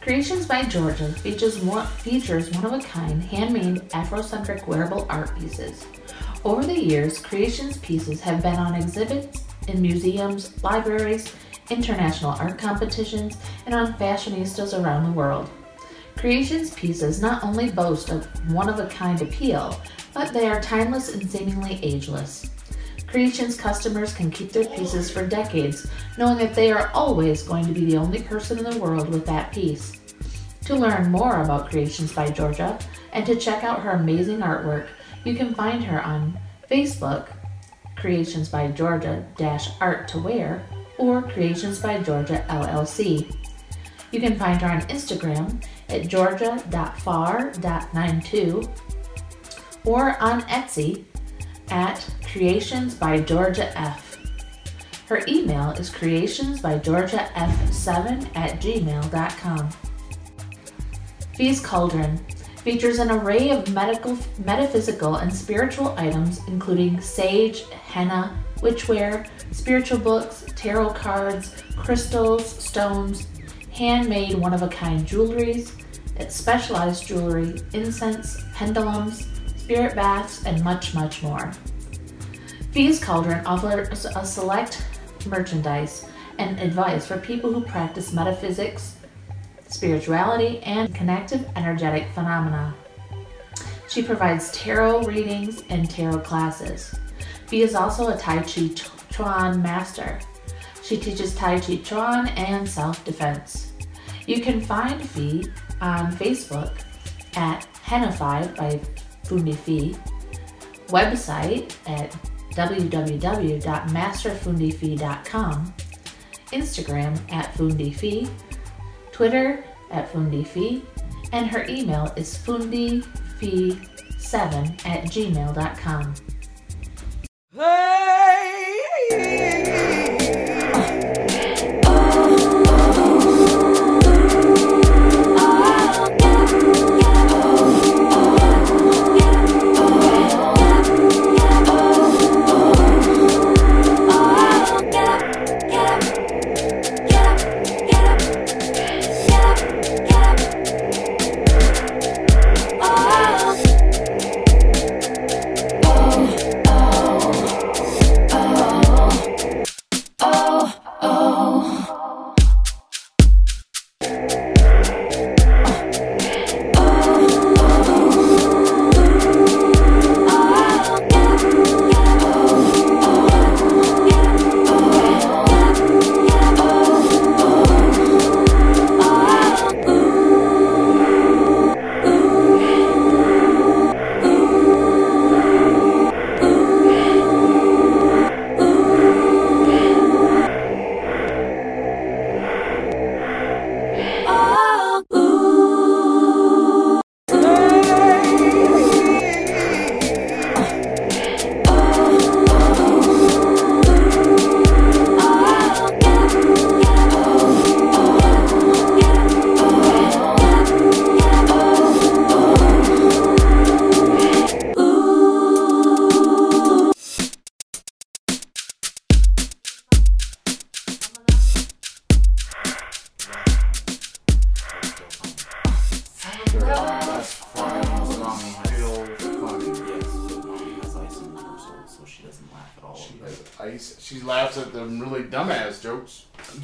Creations by Georgia features one, features one of a kind, handmade Afrocentric wearable art pieces. Over the years, Creations pieces have been on exhibits in museums, libraries, international art competitions, and on fashionistas around the world. Creations pieces not only boast of one of a kind appeal, but they are timeless and seemingly ageless. Creations customers can keep their pieces for decades, knowing that they are always going to be the only person in the world with that piece. To learn more about Creations by Georgia and to check out her amazing artwork, you can find her on Facebook, Creations by Georgia Art to Wear, or Creations by Georgia LLC. You can find her on Instagram at georgia.far.92 or on Etsy at Creations by Georgia F. Her email is creationsbygeorgiaf7 at gmail.com. Fee's Cauldron features an array of medical, metaphysical, and spiritual items, including sage, henna, witchware, spiritual books, tarot cards, crystals, stones, handmade one of a kind jewelries, specialized jewelry, incense, pendulums, spirit baths, and much, much more. Fee's Cauldron offers a select merchandise and advice for people who practice metaphysics, spirituality, and connective energetic phenomena. She provides tarot readings and tarot classes. Fee is also a Tai Chi Chuan master. She teaches Tai Chi Chuan and self defense. You can find Fee on Facebook at Hennified by Fundi Fee, website at www.masterfundifee.com, Instagram at Fundifee, Twitter at Fundifee, and her email is fundifee7 at gmail.com.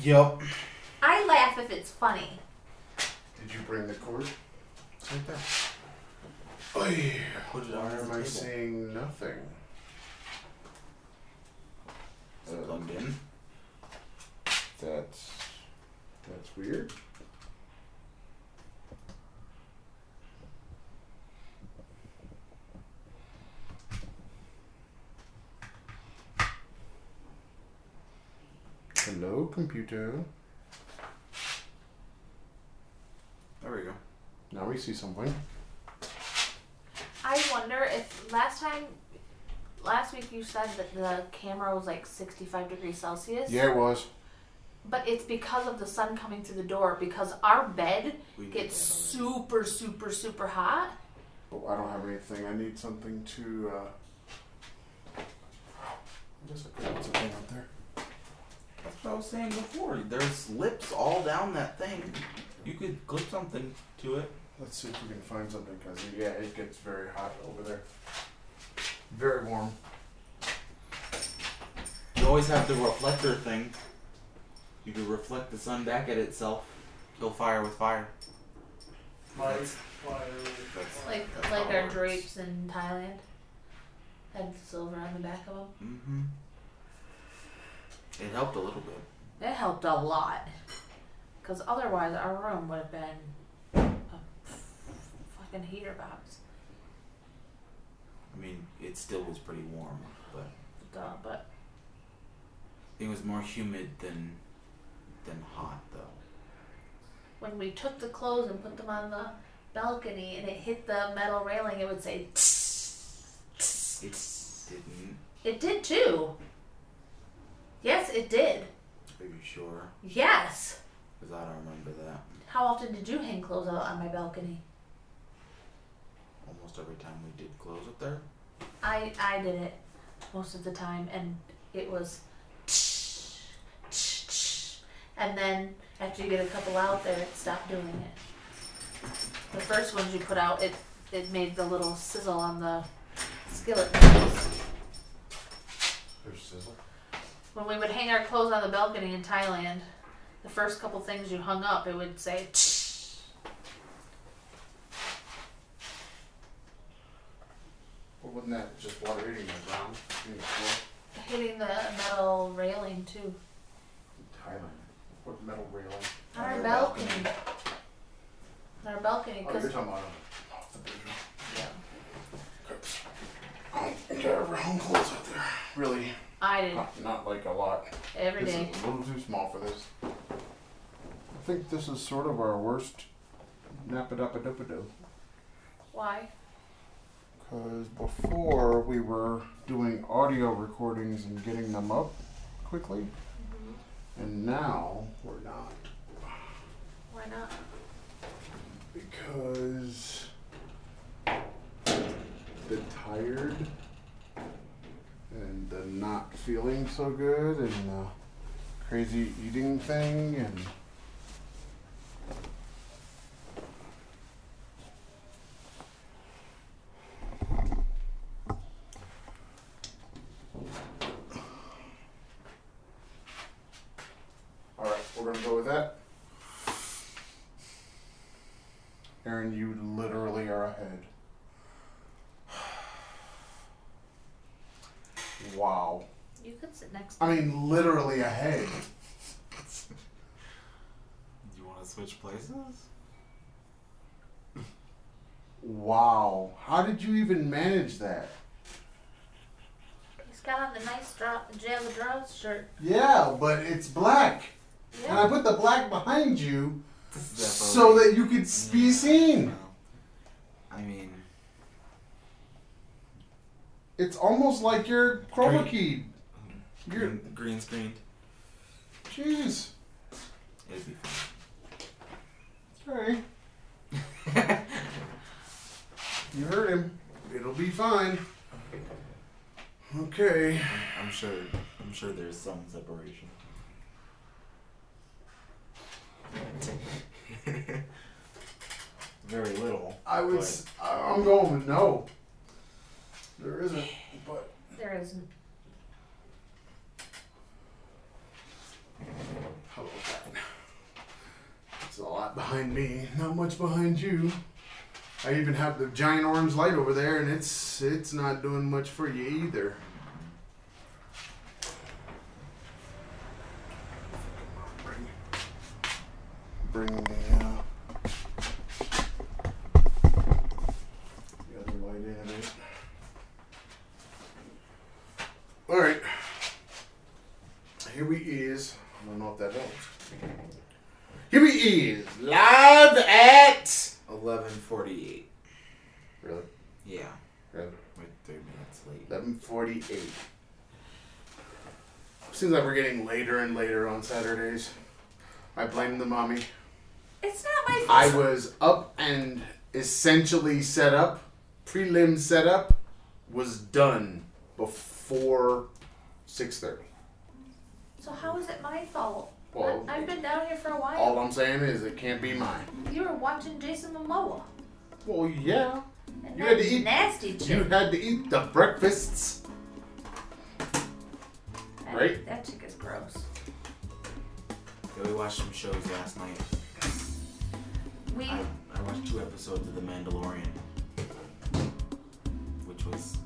Yep. I laugh if it's funny. Did you bring the cord? Like there. Oy, Put it why am I table. seeing nothing? Is it plugged in? That's that's weird. Hello, computer. There we go. Now we see something. I wonder if last time, last week you said that the camera was like 65 degrees Celsius. Yeah, it was. But it's because of the sun coming through the door because our bed We get gets that super, super, super hot. But I don't have anything. I need something to. Uh... I guess I could put something out there. That's what I was saying before. There's lips all down that thing. You could clip something to it. Let's see if we can find something because yeah, it gets very hot over there. Very warm. You always have the reflector thing. You can reflect the sun back at itself. Kill fire with fire. That's- That's Like that's like how it our drapes in Thailand had silver on the back of them. Mm-hmm. It helped a little bit. It helped a lot, cause otherwise our room would have been a fucking heater box. I mean, it still was pretty warm, but Duh, but it was more humid than than hot though. when we took the clothes and put them on the balcony and it hit the metal railing, it would say. It didn't. It did too. Yes, it did. Are you sure? Yes. Because I don't remember that. How often did you hang clothes out on my balcony? Almost every time we did clothes up there. I I did it most of the time, and it was. And then after you get a couple out there, stop doing it. The first ones you put out, it it made the little sizzle on the skillet. There's sizzle. When we would hang our clothes on the balcony in Thailand, the first couple things you hung up, it would say. Well, wasn't that just water hitting the ground? In the floor? Hitting the metal railing too. In Thailand. What metal railing? On our balcony. On our balcony, Oh, you're talking about off the bedroom. yeah, I don't think I ever hung clothes out there. Really? I did Not, not like a lot. every this day. is a little too small for this. I think this is sort of our worst napadappaduppadoo. Why? Because before we were doing audio recordings and getting them up quickly, mm-hmm. and now we're not. Why not? Because the tired and the not feeling so good and the crazy eating thing and all right we're gonna go with that Aaron, you literally are ahead. Wow. You could sit next to I mean, literally ahead. Do you want to switch places? Wow. How did you even manage that? He's got on the nice drop jail the draws shirt. Yeah, but it's black. And I put the black behind you This so that you could be seen. I mean, It's almost like you're chroma keyed. You're, green, green screened. jeez. It'd be fun. Sorry. You heard him. It'll be fine. Okay. I'm sure. I'm sure there's some separation. Very little. I was. I'm going with no. There isn't, but There isn't. how about that? It's a lot behind me, not much behind you. I even have the giant orange light over there, and it's it's not doing much for you either. Bring, bring the other light in a bit. All right. Here we is. I don't know if that helps. Here we is live at. 11:48. Really? Yeah. Really? We're three minutes late. Eleven forty-eight. Seems like we're getting later and later on Saturdays. I blame the mommy. It's not my I was up and essentially set up. Prelim setup was done before six thirty. So how is it my fault? Well, I- I've been down here for a while. all I'm saying is it can't be mine. You were watching Jason Momoa. Well, yeah. And You had to eat- nasty You had to eat the breakfasts. That- right? That chick is gross. Yeah, we watched some shows last night. We I, I watched two episodes of The Mandalorian, which was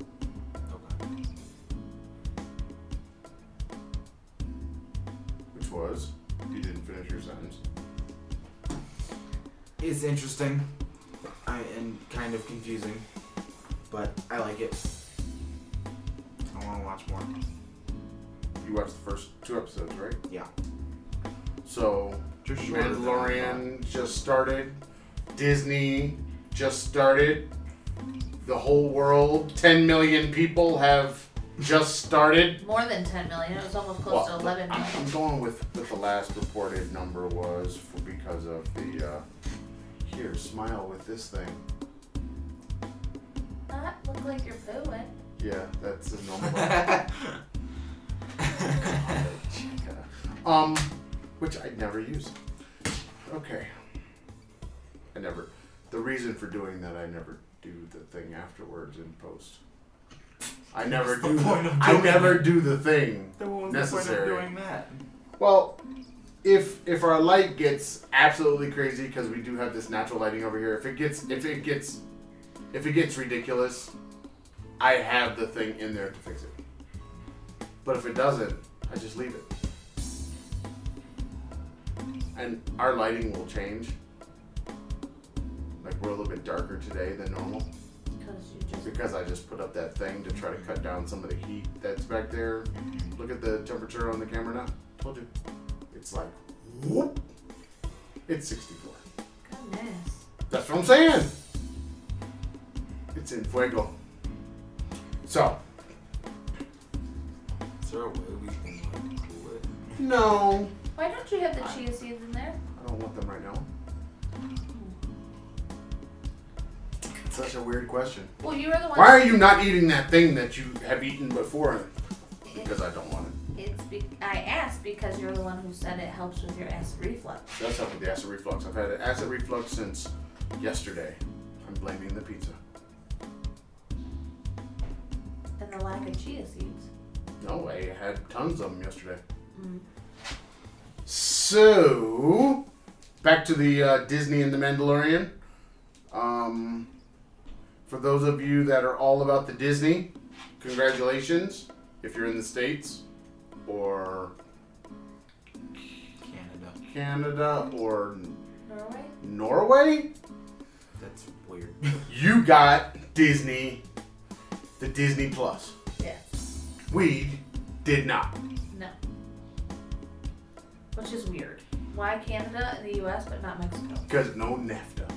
okay. Which was, you didn't finish your sentence. It's interesting, I and kind of confusing, but I like it. I want to watch more. You watched the first two episodes, right? Yeah. So, Just shorter than Mandalorian just started. Disney just started. The whole world, 10 million people have just started. more than 10 million. It was almost close to Well, 11 I'm. I'm going with what the last reported number was for, because of the. Uh, here, smile with this thing. That look like you're pooing. Yeah, that's a normal. um, which I never use. Okay. I never. The reason for doing that, I never do the thing afterwards in post. I never the do. The of I never it? do the thing. Then what was Necessary. the point of doing that? Well, if if our light gets absolutely crazy because we do have this natural lighting over here, if it gets if it gets if it gets ridiculous, I have the thing in there to fix it. But if it doesn't, I just leave it. And our lighting will change. Like we're a little bit darker today than normal Because you just. because I just put up that thing to try to cut down some of the heat that's back there. Look at the temperature on the camera now. Told you. It's like, whoop. It's 64. Goodness. That's what I'm saying. It's in fuego. So, Is there a way we can like, cool it? no. Why don't you have the chia seeds in there? I don't want them right now. It's such a weird question. Well, you were the one. Why are you not eating that thing that you have eaten before? Because I don't want it. It's be- I asked because you're the one who said it helps with your acid reflux. That's helped with the acid reflux. I've had acid reflux since yesterday. I'm blaming the pizza. And the lack of chia seeds. No, I had tons of them yesterday. Mm. So, back to the uh, Disney and the Mandalorian. Um, for those of you that are all about the Disney, congratulations if you're in the States or Canada. Canada or Norway? Norway. That's weird. You got Disney, the Disney Plus. Yes. We did not. No. Which is weird. Why Canada and the US but not Mexico? Because no NAFTA.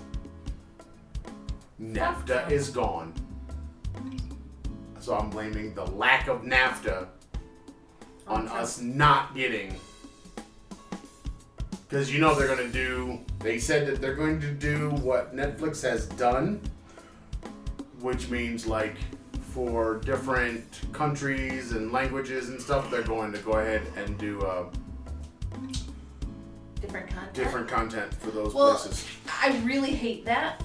NAFTA is gone. So I'm blaming the lack of NAFTA on Okay. us not getting. Because you know they're going to do. They said that they're going to do what Netflix has done, which means like for different countries and languages and stuff, they're going to go ahead and do uh, Different content. different content for those Well, places. I really hate that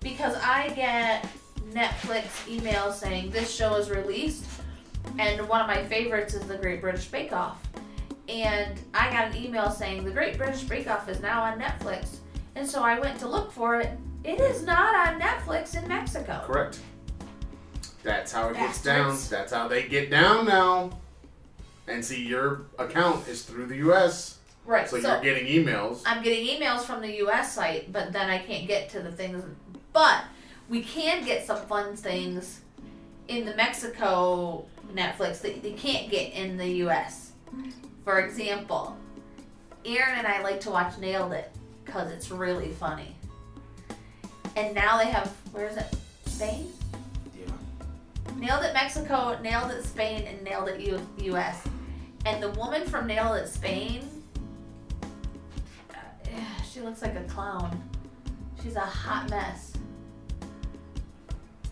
because I get Netflix emails saying this show is released, and one of my favorites is The Great British Bake Off. And I got an email saying The Great British Bake Off is now on Netflix. And so I went to look for it. It is not on Netflix in Mexico. Correct. That's how it gets down. That's how they get down now. And see, your account is through the U.S., Right. so, So, you're getting emails. I'm getting emails from the US site, but then I can't get to the things. But we can get some fun things in the Mexico Netflix that you can't get in the US. For example, Aaron and I like to watch Nailed It because it's really funny. And now they have, where is it? Spain? Yeah. Nailed It Mexico, Nailed It Spain, and Nailed It U- US. And the woman from Nailed It Spain, uh, she looks like a clown. She's a hot mess.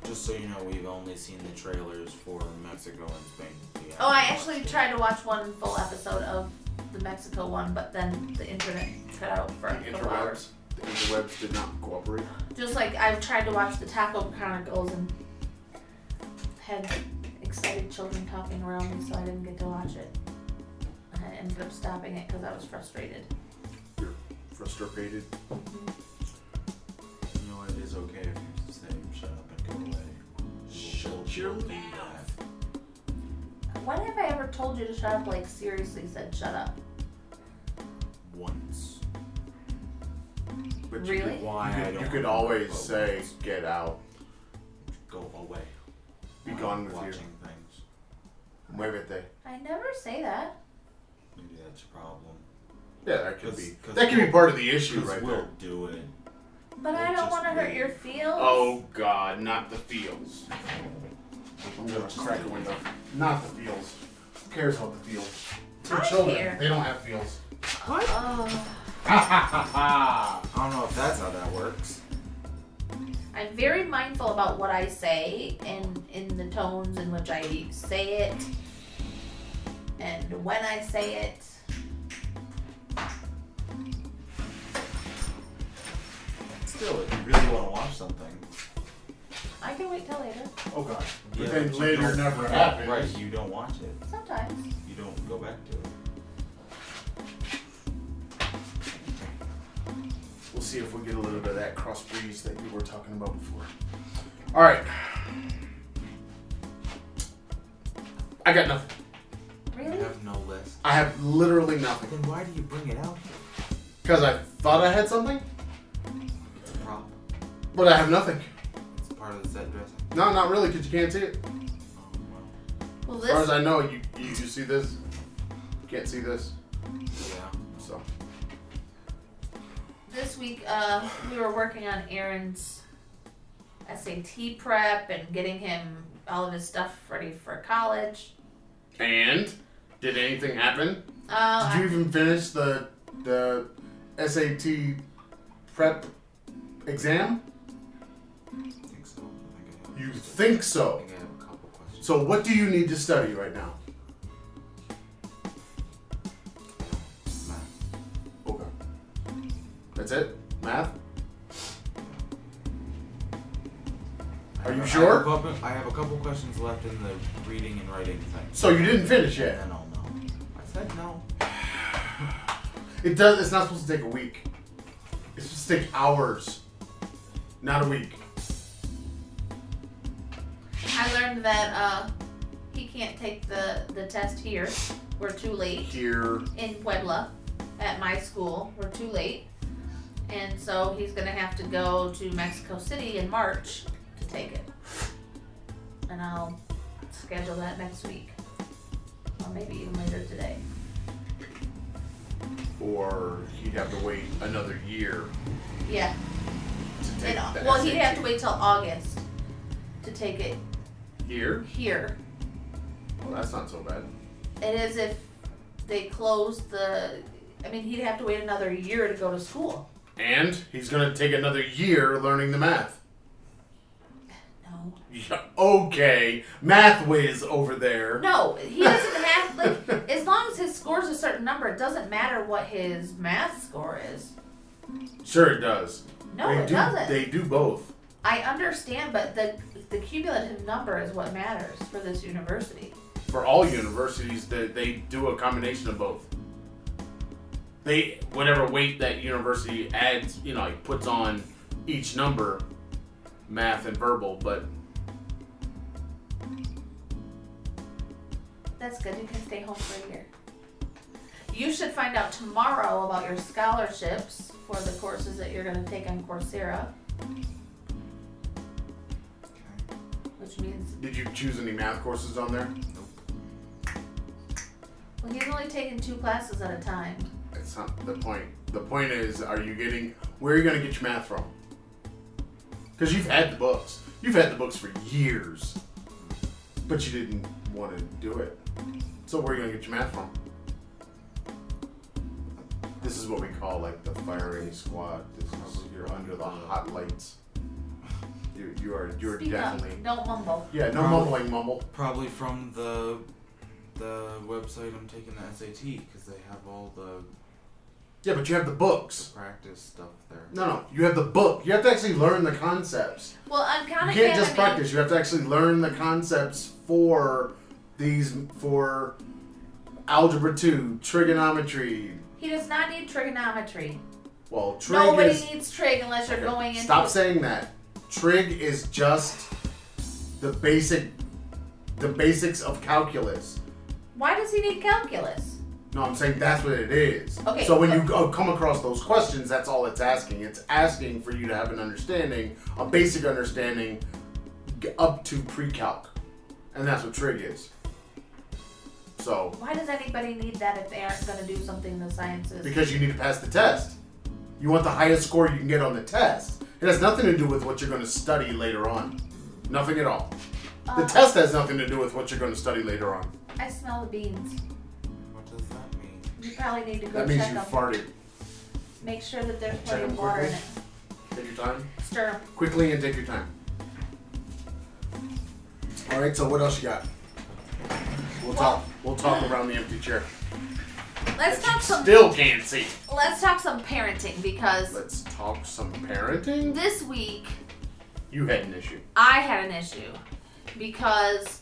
Just so you know, we've only seen the trailers for Mexico and Spain. We Oh, I actually watched tried to watch one full episode of the Mexico one, but then the internet cut out for a The couple hours. interwebs, the interwebs did not cooperate. Just like I've tried to watch the Taco Chronicles and had excited children talking around me, so I didn't get to watch it. I ended up stopping it because I was frustrated. Frustrated. Mm-hmm. You know, it is okay if you say shut up and go away. Shut your mouth. When have I ever told you to shut up? Like seriously, said shut up. Once. But Really? You could, Why you I could, don't you could always say, get out. Go away. Be I'm gone with watching you. things. Muévete. I never say that. Maybe that's a problem. Yeah, that could 'Cause- be. 'cause That could be part of the issue 'Cause right we'll there. do it. But I We'll don't just want to hurt leave. your feelings. Oh God, not the feels. I'm gonna Just crack a window. Not the feels. Who cares about the feels? They're I children. care. They don't have feels. What? Oh. Ha ha ha ha. I don't know if that's how that works. I'm very mindful about what I say and in the tones in which I say it and when I say it. Still, if you really want to watch something. I can wait till later. Oh God. But Yeah, then but you later don't- never yeah, happens. Right, you don't watch it. Sometimes. You don't go back to it. We'll see if we get a little bit of that cross breeze that you were talking about before. All right. I got nothing. Really? You have no list. I have literally nothing. Then why do you bring it out here? Because I thought I had something, It's a prop. but I have nothing. It's part of the set dressing. No, not really, because you can't see it. Well. Well, As far as I know, you you, you see this. You can't see this. Yeah. So this week uh, we were working on Aaron's SAT prep and getting him all of his stuff ready for college. and did anything happen? Uh, Did you even finish the the SAT prep exam? Think so. I think I have. You think so? think I have a couple questions. So what do you need to study right now? That's it? Math? Are you sure? I have, a couple, I have a couple questions left in the reading and writing thing. So you didn't finish yet? then I'll know. I said no. It does. It's not supposed to take a week. It's supposed to take hours, not a week. I learned that uh, he can't take the, the test here. We're too late. Here, in Puebla at my school. We're too late. And so he's going to have to go to Mexico City in March to take it. And I'll schedule that next week. Or maybe even later today. or he'd have to wait another year Yeah. to take And, uh, the well, he'd have to SAT. wait till August to take it Here? here. Well, that's not so bad. It is if they close the. I mean, he'd have to wait another year to go to school. And he's gonna take another year learning the math. No. Yeah, okay, math whiz over there. No, he doesn't have like as long as his score's a certain number, it doesn't matter what his math score is. Sure, it does. No, they it do, doesn't. They do both. I understand, but the the cumulative number is what matters for this university. For all universities, they, they do a combination of both. They whatever weight that university adds, you know, like puts on each number, math and verbal. But That's good. You can stay home for a year. You should find out tomorrow about your scholarships for the courses that you're going to take on Coursera, which means did you choose any math courses on there? well, he's only taking two classes at a time. That's not the point. The point is, are you getting where are you going to get your math from? Because you've had the books. You've had the books for years, but you didn't want to do it. So where are you going to get your math from? This is what we call like the firing squad. This is you're under the hot lights. You you are you're Speak definitely up. Don't mumble. yeah no Probably- mumbling mumble. Probably from the the website I'm taking the SAT because they have all the Yeah, but you have the books. practice stuff there. No, no, you have the book. You have to actually learn the concepts. Well, on Khan You can't just practice. You have to actually learn the concepts for these for algebra two, trigonometry. he does not need trigonometry. Well, trig Nobody is. needs trig unless you're Okay, going into. Stop saying that. Trig is just the basic, the basics of calculus. Why does he need calculus? No, I'm saying that's what it is. Okay, So when you go, come across those questions, that's all it's asking. It's asking for you to have an understanding, a basic understanding, up to pre-calc, and that's what trig is. So Why does anybody need that if they aren't going to do something in the sciences? because you need to pass the test, you want the highest score you can get on the test. It has nothing to do with what you're going to study later on. Nothing at all. The Uh, test has nothing to do with what you're going to study later on. I smell the beans. Probably need to go That means check you them. farted. Make sure that there's Check plenty them of water in quickly. it. Take your time. Stir 'em. Quickly and take your time. All right. So what else you got? We'll Well- talk. We'll talk around the empty chair. Let's That you talk some. Still can't see. Let's talk some parenting because Let's talk some parenting. this week You had an issue. I had an issue because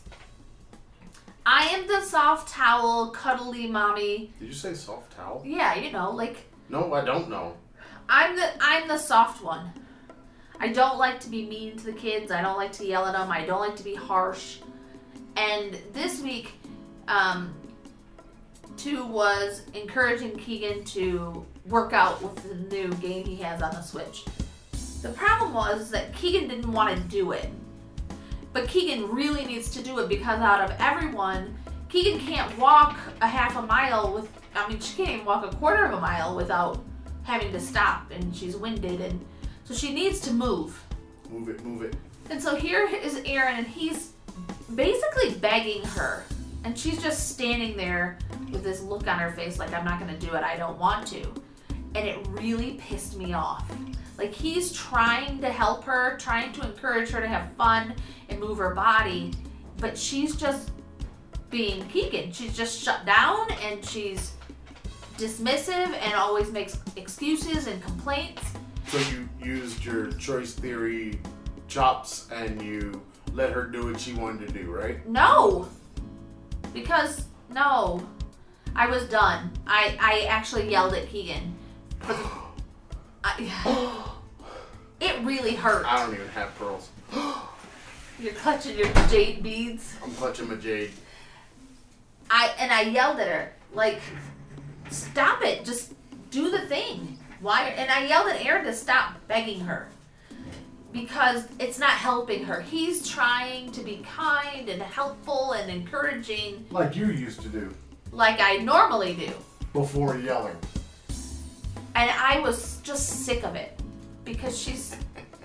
I am the soft towel, cuddly mommy. Did you say soft towel? Yeah, you know, like No, I don't know. I'm the I'm the soft one. I don't like to be mean to the kids. I don't like to yell at them. I don't like to be harsh. And this week, um, two was encouraging Keegan to work out with the new game he has on the Switch. The problem was that Keegan didn't want to do it. But Keegan really needs to do it because out of everyone, Keegan can't walk a half a mile with, I mean, she can't even walk a quarter of a mile without having to stop and she's winded and so she needs to move. Move it. Move it. And so here is Aaron and he's basically begging her and she's just standing there with this look on her face like I'm not going to do it. I don't want to. And it really pissed me off. Like he's trying to help her, trying to encourage her to have fun and move her body, but she's just being Keegan. She's just shut down and she's dismissive and always makes excuses and complaints. So you used your choice theory chops and you let her do what she wanted to do, right? No. Because no. I was done. I I actually yelled at Keegan. For the, I, it really hurt. I don't even have pearls. You're clutching your jade beads. I'm clutching my jade. I and I yelled at her like, "Stop it! Just do the thing." Why? And I yelled at Aaron to stop begging her because it's not helping her. He's trying to be kind and helpful and encouraging, Like you used to do like I normally do. before yelling. And I was just sick of it because she's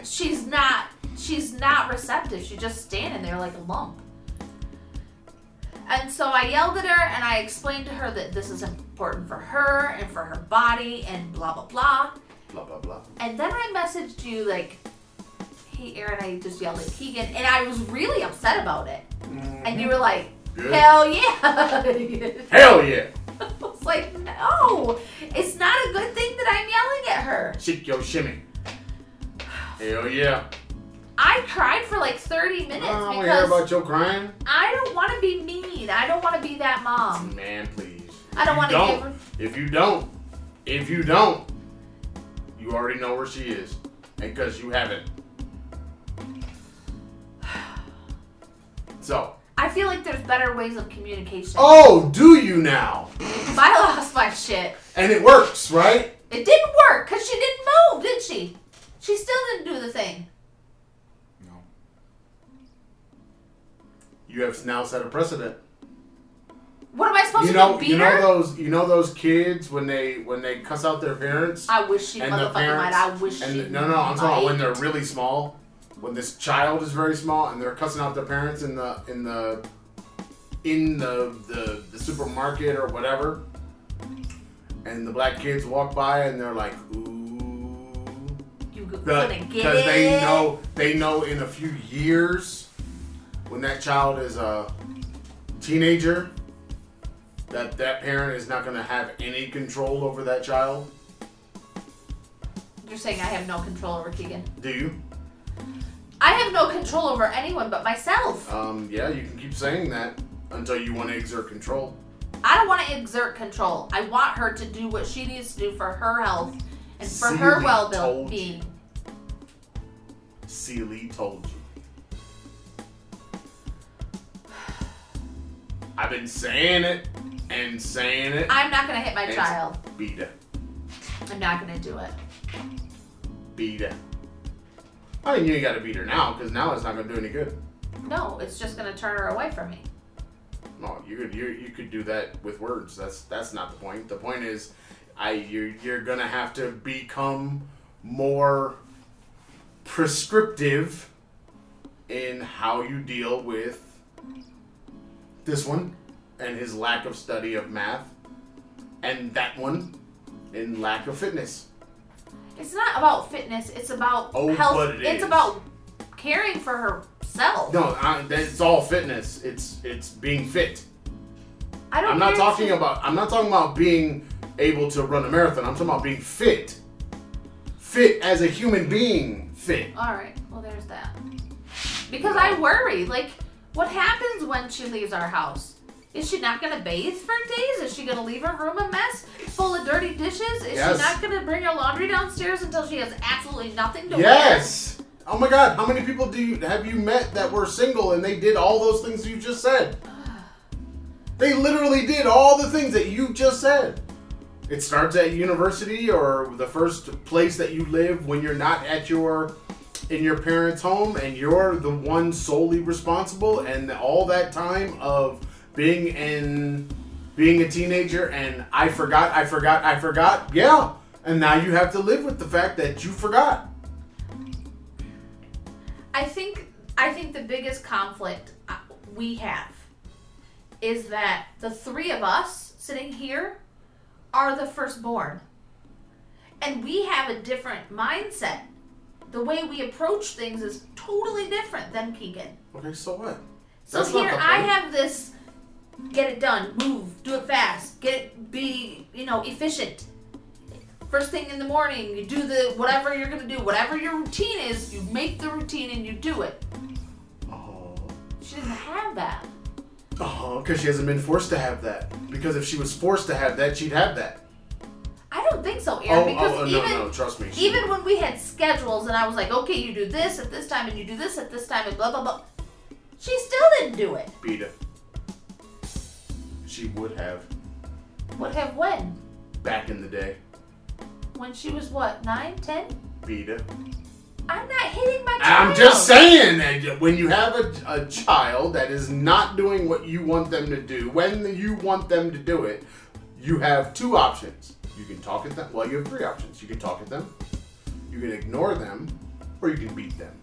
she's not she's not receptive. She's just standing there like a lump. And so I yelled at her and I explained to her that this is important for her and for her body and blah blah blah. Blah blah blah. And then I messaged you like, "Hey Aaron, I just yelled at Keegan," and I was really upset about it. Mm-hmm. And you were like, Good. "Hell yeah!" Hell yeah! I like, "No, it's not a good thing that I'm yelling at her." Shake your shimmy. Hell yeah! I cried for like 30 minutes I want to hear because about your crying. I don't want to be mean. I don't want to be that mom. Man, please. I don't want to don't- give her. If you don't, if you don't, you already know where she is, and because you haven't. So, I feel like there's better ways of communication. oh, do you now? I lost my shit. And it works, right? It didn't work because she didn't move, did she? She still didn't do the thing. No. You have now set a precedent. What am I supposed You to know, do? Beat you know her? those, you know those kids when they when they cuss out their parents. I wish she and the motherfucking might. I wish And she. no, no, I'm talking about when might. they're really small. When this child is very small and they're cussing out their parents in the in the in the the, the supermarket or whatever, and the black kids walk by and they're like, ooh, You g- because gonna get it? Because they know they know in a few years when that child is a teenager, that that parent is not going to have any control over that child? You're saying I have no control over Keegan. Do you? I have no control over anyone but myself. Um, yeah, you can keep saying that until you want to exert control. I don't want to exert control. I want her to do what she needs to do for her health and for Seely her well being. Sealy told you. I've been saying it and saying it. I'm not gonna hit my child. Beat it. I'm not gonna do it. Beat it. I mean, you got to beat her now because now it's not going to do any good. No, it's just gonna turn her away from me. No, you could you, you could do that with words. That's that's not the point. The point is, I you're you're gonna have to become more prescriptive in how you deal with this one and his lack of study of math, and that one in lack of fitness. It's not about fitness. It's about Oh, health. it it's is. about caring for herself. No, I, it's all fitness. It's it's being fit. I don't. I'm not talking about I'm not talking about being able to run a marathon. I'm talking about being fit. Fit as a human being, fit. All right. Well, there's that. Because I worry. Like, what happens when she leaves our house? Is she not gonna bathe for days? Is she gonna leave her room a mess, full of dirty dishes? Is Yes. she not gonna bring her laundry downstairs until she has absolutely nothing to wear? Yes. Oh my god, how many people do you have you met that were single and they did all those things you just said? They literally did all the things that you just said. It starts at university or the first place that you live when you're not at your in your parents' home and you're the one solely responsible and all that time of being in being a teenager and I forgot, I forgot, I forgot. Yeah. And now you have to live with the fact that you forgot. I think I think the biggest conflict uh, we have is that the three of us sitting here are the firstborn. And we have a different mindset. The way we approach things is totally different than Keegan. Okay, so what? So That's here I have this get it done, move, do it fast, get it be, you know, efficient. First thing in the morning, you do the whatever you're gonna do, whatever your routine is, you make the routine and you do it. Oh, She doesn't have that. Uh-huh, oh, because she hasn't been forced to have that. Because if she was forced to have that, she'd have that. I don't think so, oh, oh, because oh, no, even no, trust me. even would. when we had schedules and I was like, okay, you do this at this time and you do this at this time and blah blah blah. She still didn't do it. beat it. She would have Would have when? back in the day. When she was what, nine, ten? Beat it. I'm not hitting my child. I'm just saying that when you have a, a child that is not doing what you want them to do, when you want them to do it, you have two options. You can talk at them. Well, you have three options. You can talk at them, you can ignore them, or you can beat them.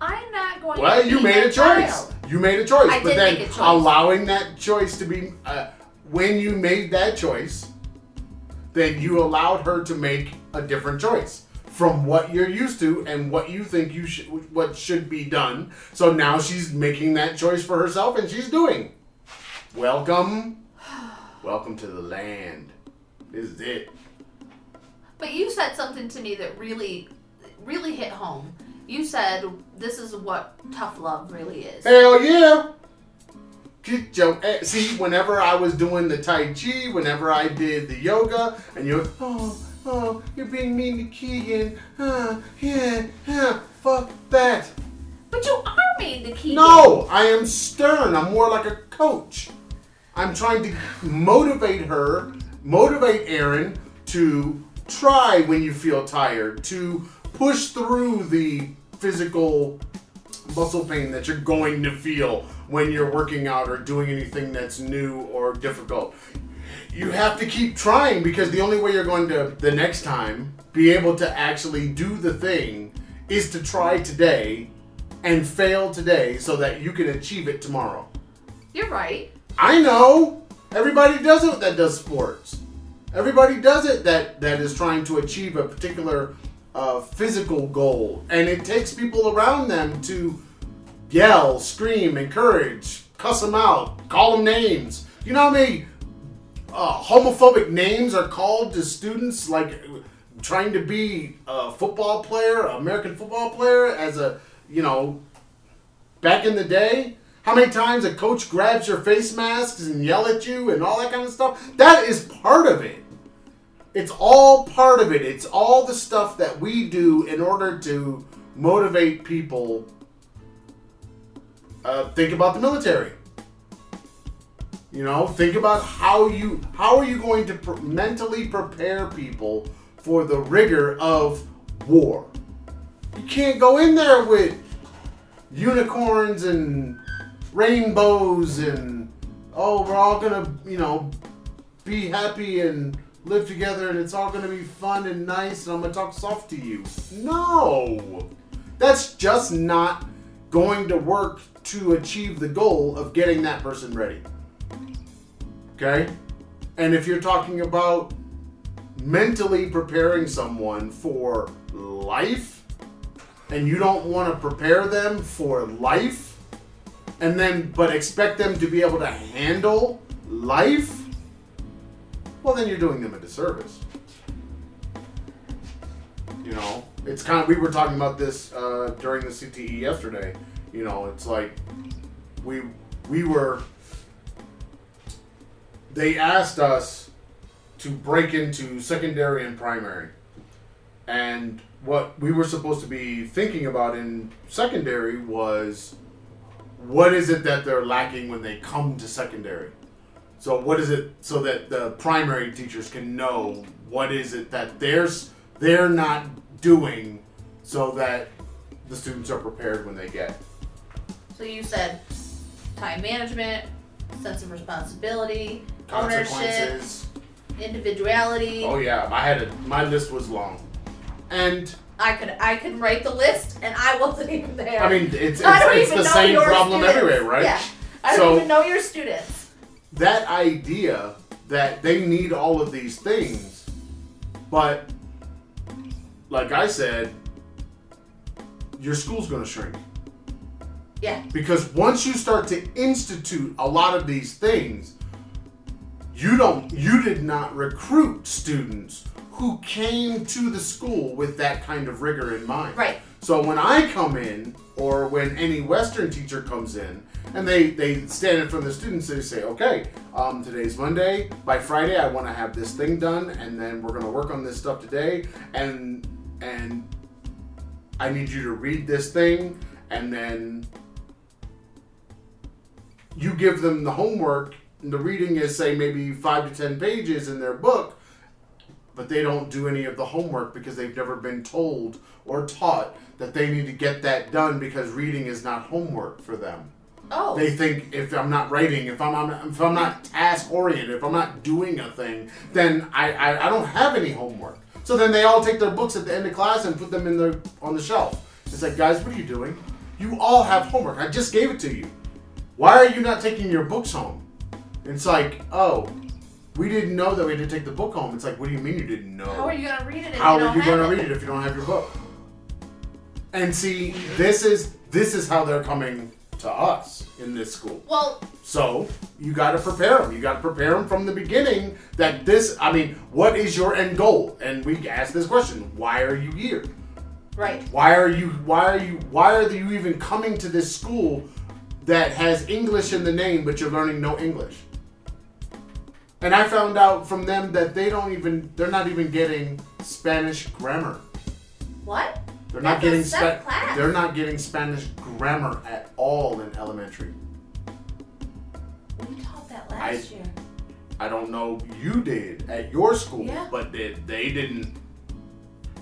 I'm not going Well, you made a choice. child. You made a choice, I but then choice. allowing that choice to be uh, when you made that choice, then you allowed her to make a different choice from what you're used to and what you think you should what should be done. So now she's making that choice for herself and she's doing. Welcome. Welcome to the land. This is it. But you said something to me that really, really hit home. You said this is what tough love really is. Hell yeah! Get your ass. See, whenever I was doing the Tai Chi, whenever I did the yoga, and you're, oh, oh, you're being mean to Keegan. Uh, yeah, yeah, fuck that. But you are mean to Keegan. No, I am stern. I'm more like a coach. I'm trying to motivate her, motivate Aaron to try when you feel tired, to push through the physical muscle pain that you're going to feel when you're working out or doing anything that's new or difficult. You have to keep trying because the only way you're going to the next time be able to actually do the thing is to try today and fail today so that you can achieve it tomorrow. You're right. I know. Everybody does it that does sports. Everybody does it that that is trying to achieve a particular uh, physical goal, and it takes people around them to yell, scream, encourage, cuss them out, call them names, You know how many uh, homophobic names are called to students, like trying to be a football player, American football player, as a you know, back in the day. How many times a coach grabs your face masks and yell at you and all that kind of stuff? That is part of it. It's all part of it. It's all the stuff that we do in order to motivate people. Uh, think about the military. You know, think about how you how are you going to pr- mentally prepare people for the rigor of war. You can't go in there with unicorns and rainbows and oh, we're all gonna you know be happy and live together and it's all gonna be fun and nice and I'm gonna talk soft to you. No, that's just not going to work to achieve the goal of getting that person ready. Okay? And if you're talking about mentally preparing someone for life, and you don't want to prepare them for life, and then but expect them to be able to handle life, well, then you're doing them a disservice. You know, it's kind of we were talking about this uh, during the CTE yesterday. You know, it's like we we were they asked us to break into secondary and primary. And what we were supposed to be thinking about in secondary was what is it that they're lacking when they come to secondary? So what is it so that the primary teachers can know what is it that there's they're not doing so that the students are prepared when they get. So you said time management, sense of responsibility, ownership, individuality. Oh yeah, I had a my list was long. And I could I could write the list, and I wasn't even there. I mean it's it's, it's the same problem students. everywhere, right? Yeah, I don't So- even know your students. That idea that they need all of these things, but like I said, your school's going to shrink. Yeah, Because once you start to institute a lot of these things, you don't you did not recruit students who came to the school with that kind of rigor in mind. right. So when I come in, or when any Western teacher comes in, and they they stand in front of the students, they say, "Okay, um, today's Monday. By Friday, I want to have this thing done, and then we're gonna work on this stuff today, and and I need you to read this thing, and then you give them the homework. And the reading is say maybe five to ten pages in their book, but they don't do any of the homework because they've never been told or taught that they need to get that done because reading is not homework for them. Oh, They think if I'm not writing, if I'm if I'm not task oriented, if I'm not doing a thing, then I, I I don't have any homework. So then they all take their books at the end of class and put them in the on the shelf. It's like, guys, what are you doing? You all have homework. I just gave it to you. Why are you not taking your books home? It's like, oh, we didn't know that we had to take the book home. It's like, what do you mean you didn't know? how are you gonna read it How you are you to it? read it if you don't have your book? And see, this is this is how they're coming to us in this school. Well, So you got to prepare them. You got to prepare them from the beginning. That this, I mean, what is your end goal? And we ask this question: Why are you here? right. Why are you? Why are you? Why are you even coming to this school that has English in the name, but you're learning no English? And I found out from them that they don't even. They're not even getting Spanish grammar. What? They're not That's getting class. They're not getting Spanish grammar at all in elementary. We taught that last year. I don't know you did at your school, Yeah. but they, they didn't.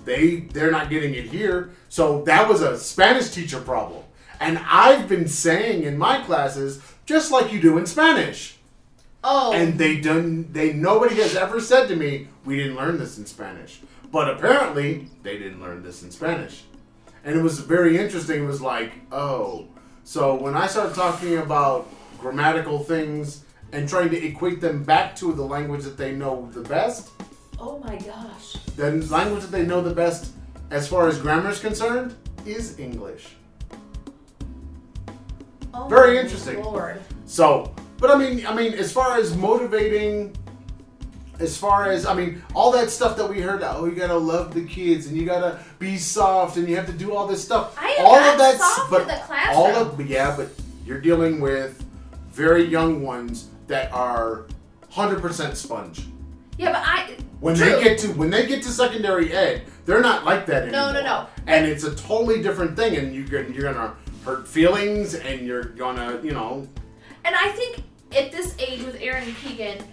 They they're not getting it here. So that was a Spanish teacher problem. And I've been saying in my classes, just like you do in Spanish. Oh, And they done they nobody has ever said to me, we didn't learn this in Spanish. But apparently they didn't learn this in Spanish. And it was very interesting. It was like, oh. So when I started talking about grammatical things and trying to equate them back to the language that they know the best, oh my gosh. the language that they know the best as far as grammar is concerned is English. Oh Very interesting. Lord. So but I mean, I mean, as far as motivating, as far as I mean, all that stuff that we heard. Oh, you gotta love the kids, and you gotta be soft, and you have to do all this stuff. I am all not of that's soft but in the classroom. all of yeah, but you're dealing with very young ones that are hundred percent sponge. Yeah, but I. When True. they get to when they get to secondary ed, they're not like that anymore. no, no. No. And it's a totally different thing, and you're gonna, you're gonna hurt feelings, and you're gonna you know And I think at this age with Aaron and Keegan,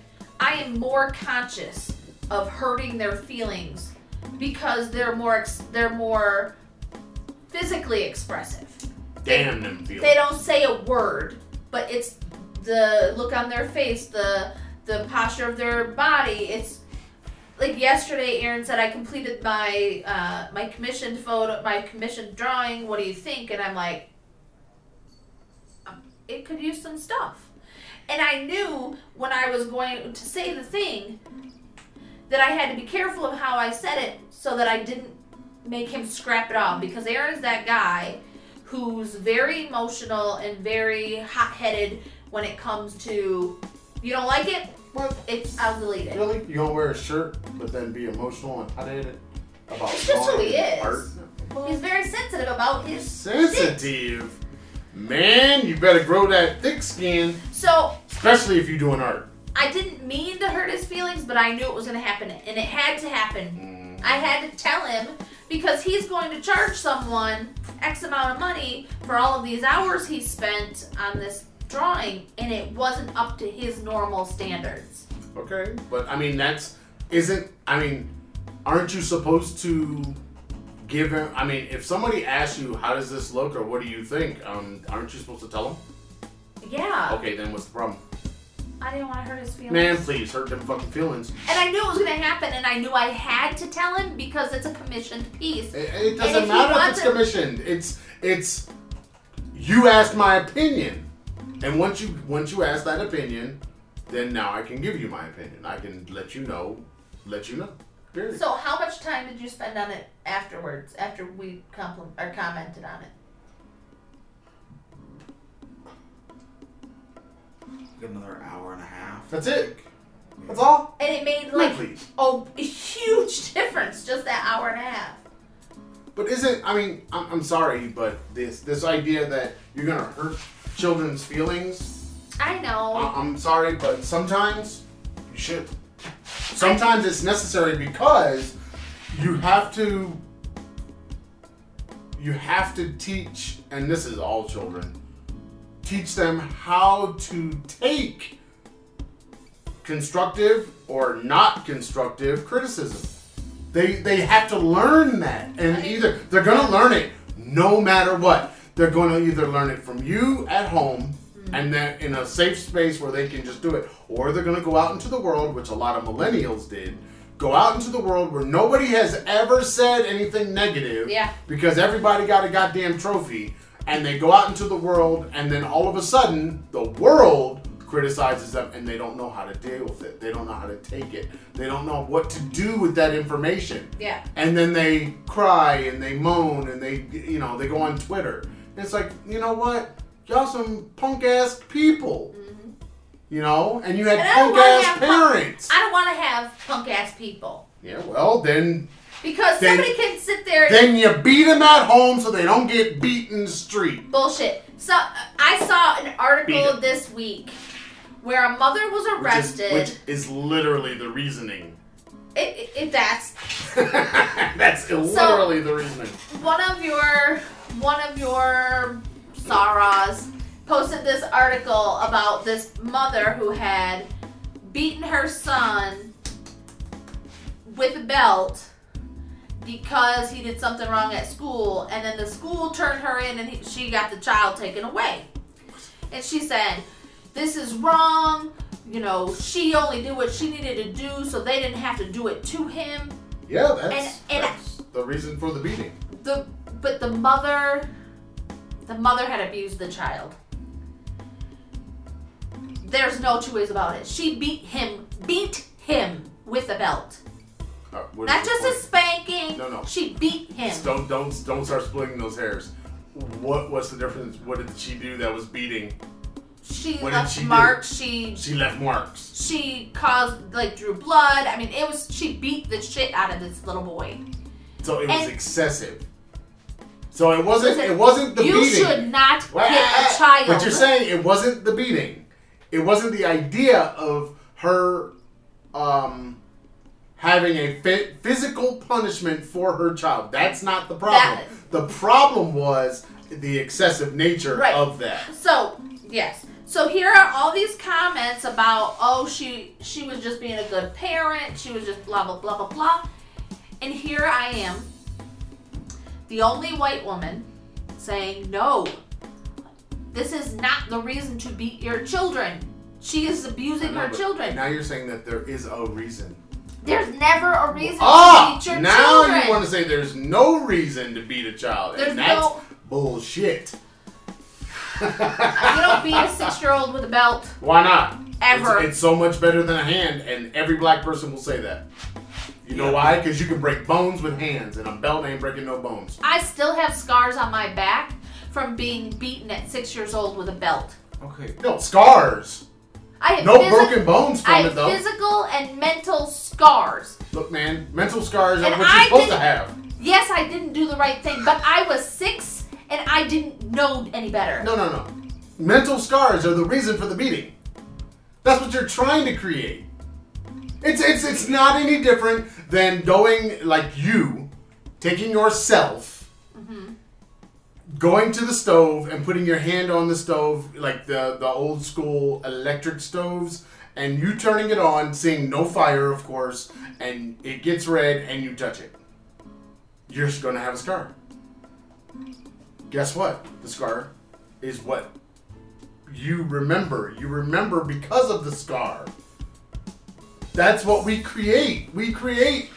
I am more conscious of hurting their feelings because they're more ex- they're more physically expressive. damn them feelings. They don't say a word, but it's the look on their face, the the posture of their body. It's like yesterday, Aaron said I completed my uh, my commissioned photo, my commissioned drawing. What do you think? And I'm like, um, it could use some stuff. And I knew when I was going to say the thing that I had to be careful of how I said it so that I didn't make him scrap it off because Aaron's that guy who's very emotional and very hot-headed when it comes to you don't like it it's I'll delete it. Really? You gonna wear a shirt, but then be emotional and hot-headed about It's just who he is. art? He's very sensitive about his shit. Man, you better grow that thick skin, So especially if you're doing art. I didn't mean to hurt his feelings, but I knew it was gonna happen and it had to happen. Mm. I had to tell him because he's going to charge someone X amount of money for all of these hours he spent on this drawing and it wasn't up to his normal standards. Okay, but I mean that's isn't. I mean, aren't you supposed to give him? I mean, if somebody asks you how does this look or what do you think, um, aren't you supposed to tell them? Yeah. Okay, then what's the problem? I didn't want to hurt his feelings. Man, please hurt them fucking feelings. And I knew it was gonna happen, and I knew I had to tell him because it's a commissioned piece. It, it doesn't he matter if it's it- commissioned. It's it's you asked my opinion, and once you once you ask that opinion, then now I can give you my opinion. I can let you know, let you know. Period. So, how much time did you spend on it afterwards, after we compl- or commented on it? Get another hour and a half. That's it. That's all. And it made Like, like please. oh, a huge difference just that hour and a half. But isn't I mean I'm, I'm sorry, but this this idea that you're gonna hurt children's feelings, I know. I, I'm sorry, but sometimes you should. Sometimes it's necessary because you have to you have to teach, and this is all children, teach them how to take constructive or not constructive criticism. They they have to learn that, and either they're gonna learn it no matter what. They're gonna either learn it from you at home, Mm. and then in a safe space where they can just do it, or they're gonna go out into the world, which a lot of millennials did. Go out into the world where nobody has ever said anything negative, Yeah. because everybody got a goddamn trophy, and they go out into the world, and then all of a sudden, the world criticizes them, and they don't know how to deal with it. They don't know how to take it. They don't know what to do with that information. Yeah. And then they cry and they moan and they, you know, they go on Twitter. It's like, you know what? Y'all some punk ass people. Mm-hmm. You know, and you had And punk ass have punk- parents. I don't want to have punk ass people yeah, well, then because Then- somebody can sit there. then you beat them at home so they don't get beat in the street. Bullshit. So I saw an article this week where a mother was Which is, arrested. which is literally the reasoning. It, it, it- that's That's literally the reasoning. one of your one of your Saras posted this article about this mother who had beaten her son with a belt because he did something wrong at school and then the school turned her in and he, she got the child taken away. And she said this is wrong. You know she only did what she needed to do so they didn't have to do it to him. Yeah, that's, And- and- that's the reason for the beating. the but the mother the mother had abused the child there's no two ways about it she beat him beat him with a belt Uh, not just a spanking No, no. she beat him Don't don't don't start splitting those hairs. What was the difference? What did she do that was beating? she What left she do? marks. She She left marks. she caused like drew blood. I mean, it was she beat the shit out of this little boy. So it was And- excessive. So it wasn't. Listen, it wasn't the you beating. You should not hit a child. But you're saying it wasn't the beating. It wasn't the idea of her um, having a physical punishment for her child. That's not the problem. That- the problem was the excessive nature Right. of that. So yes. So here are all these comments about oh she she was just being a good parent. She was just blah blah blah blah blah. And here I am, the only white woman, saying no. This is not the reason to beat your children. She is abusing know, her children. Now you're saying that there is a reason. There's never a reason Ah, to beat your now children. you want to say there's no reason to beat a child, There's and that's no- bullshit. you don't beat a six-year-old with a belt Why not? ever. It's, it's so much better than a hand, and every black person will say that. You know why? Because you can break bones with hands, and a belt ain't breaking no bones. I still have scars on my back from being beaten at six years old with a belt. Okay. No scars. I have No physi- broken bones from I it have though. physical and mental scars. Look, man, mental scars are And what I you're supposed to didn't- have. Yes, I didn't do the right thing, but I was six and I didn't know any better. No, no, no. Mental scars are the reason for the beating. That's what you're trying to create. It's it's it's not any different than going like you, taking yourself, mm-hmm. going to the stove and putting your hand on the stove like the the old school electric stoves, and you turning it on, seeing no fire, of course, and it gets red, and you touch it. You're just gonna have a scar. Guess what? The scar is what you remember. You remember because of the scar. That's what we create. We create.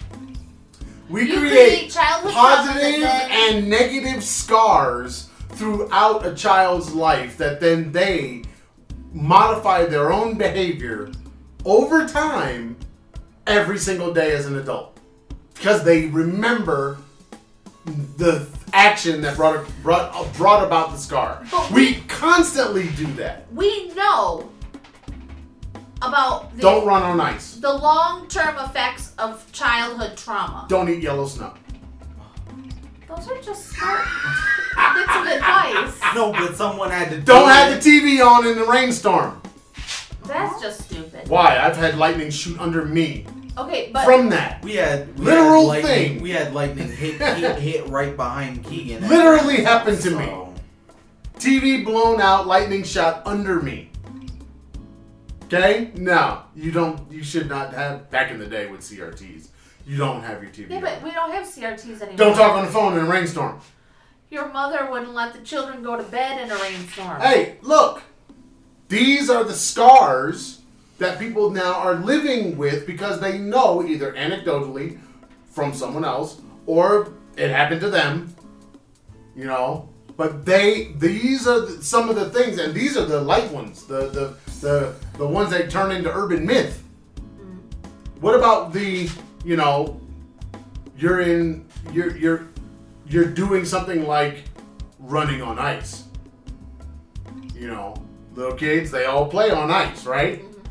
We You create, create positive and negative scars throughout a child's life that then they modify their own behavior over time every single day as an adult because they remember the action that brought brought brought about the scar. But we constantly do that. We know about the, Don't run on ice. the long-term effects of childhood trauma. Don't eat yellow snow. Those are just smart bits of advice. No, but someone had to. Don't do have it. the TV on in the rainstorm. That's just stupid. Why? I've had lightning shoot under me Okay, but from that. We had we Literal had thing. We had lightning hit, hit hit right behind Keegan. Literally happened to me. TV blown out, lightning shot under me. Okay? No, you don't. You should not have. Back in the day with CRTs, you don't have your TV. yeah, on. but we don't have CRTs anymore. Don't talk on the phone in a rainstorm. Your mother wouldn't let the children go to bed in a rainstorm. Hey, look. These are the scars that people now are living with because they know either anecdotally from someone else or it happened to them. You know, but they these are some of the things, and these are the light ones, the the the the ones that turn into urban myth. Mm-hmm. What about the you know, you're in you're you're you're doing something like running on ice. You know, little kids, they all play on ice, right? Mm-hmm.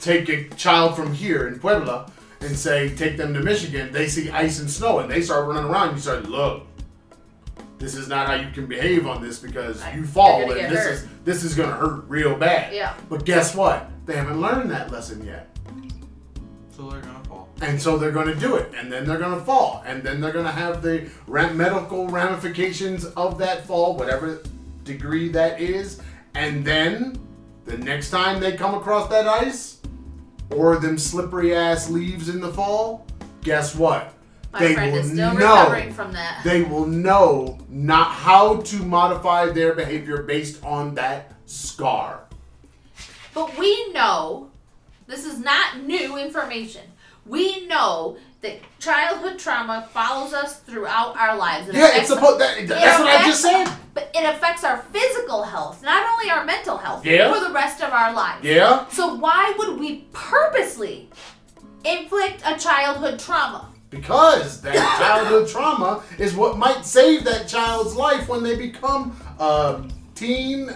Take a child from here in Puebla and say, take them to Michigan, they see ice and snow and they start running around. You start, look, this is not how you can behave on this because you fall and this hurt. is this is gonna hurt real bad. Yeah. But guess what? They haven't learned that lesson yet. so they're gonna fall. And so they're going to do it, and then they're going to fall, and then they're going to have the medical ramifications of that fall, whatever degree that is. And then the next time they come across that ice or them slippery ass leaves in the fall, guess what? My they friend will is still know. recovering from that. They will know not how to modify their behavior based on that scar. But we know this is not new information. We know that childhood trauma follows us throughout our lives. It Yeah, it's supposed. That, that's what I just said. But it affects our physical health, not only our mental health, Yeah. for the rest of our lives. Yeah. So why would we purposely inflict a childhood trauma? Because that childhood trauma is what might save that child's life when they become a teen,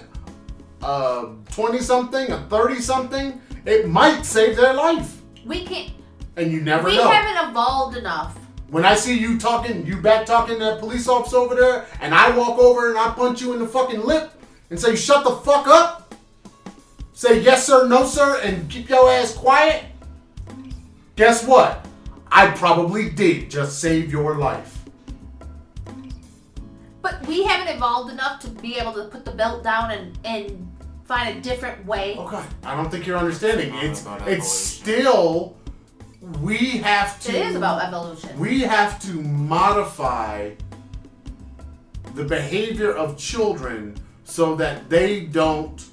a 20 something, a 30 something, it might save their life. We can't. And you never we know. haven't evolved enough. When I see you talking, you back talking to that police officer over there, and I walk over and I punch you in the fucking lip and say, shut the fuck up, say yes sir, no sir, and keep your ass quiet, guess what? I probably did just save your life. But we haven't evolved enough to be able to put the belt down and, and find a different way. Okay. I don't think you're understanding. It's It's about it's still we have to It is about evolution. we have to modify the behavior of children so that they don't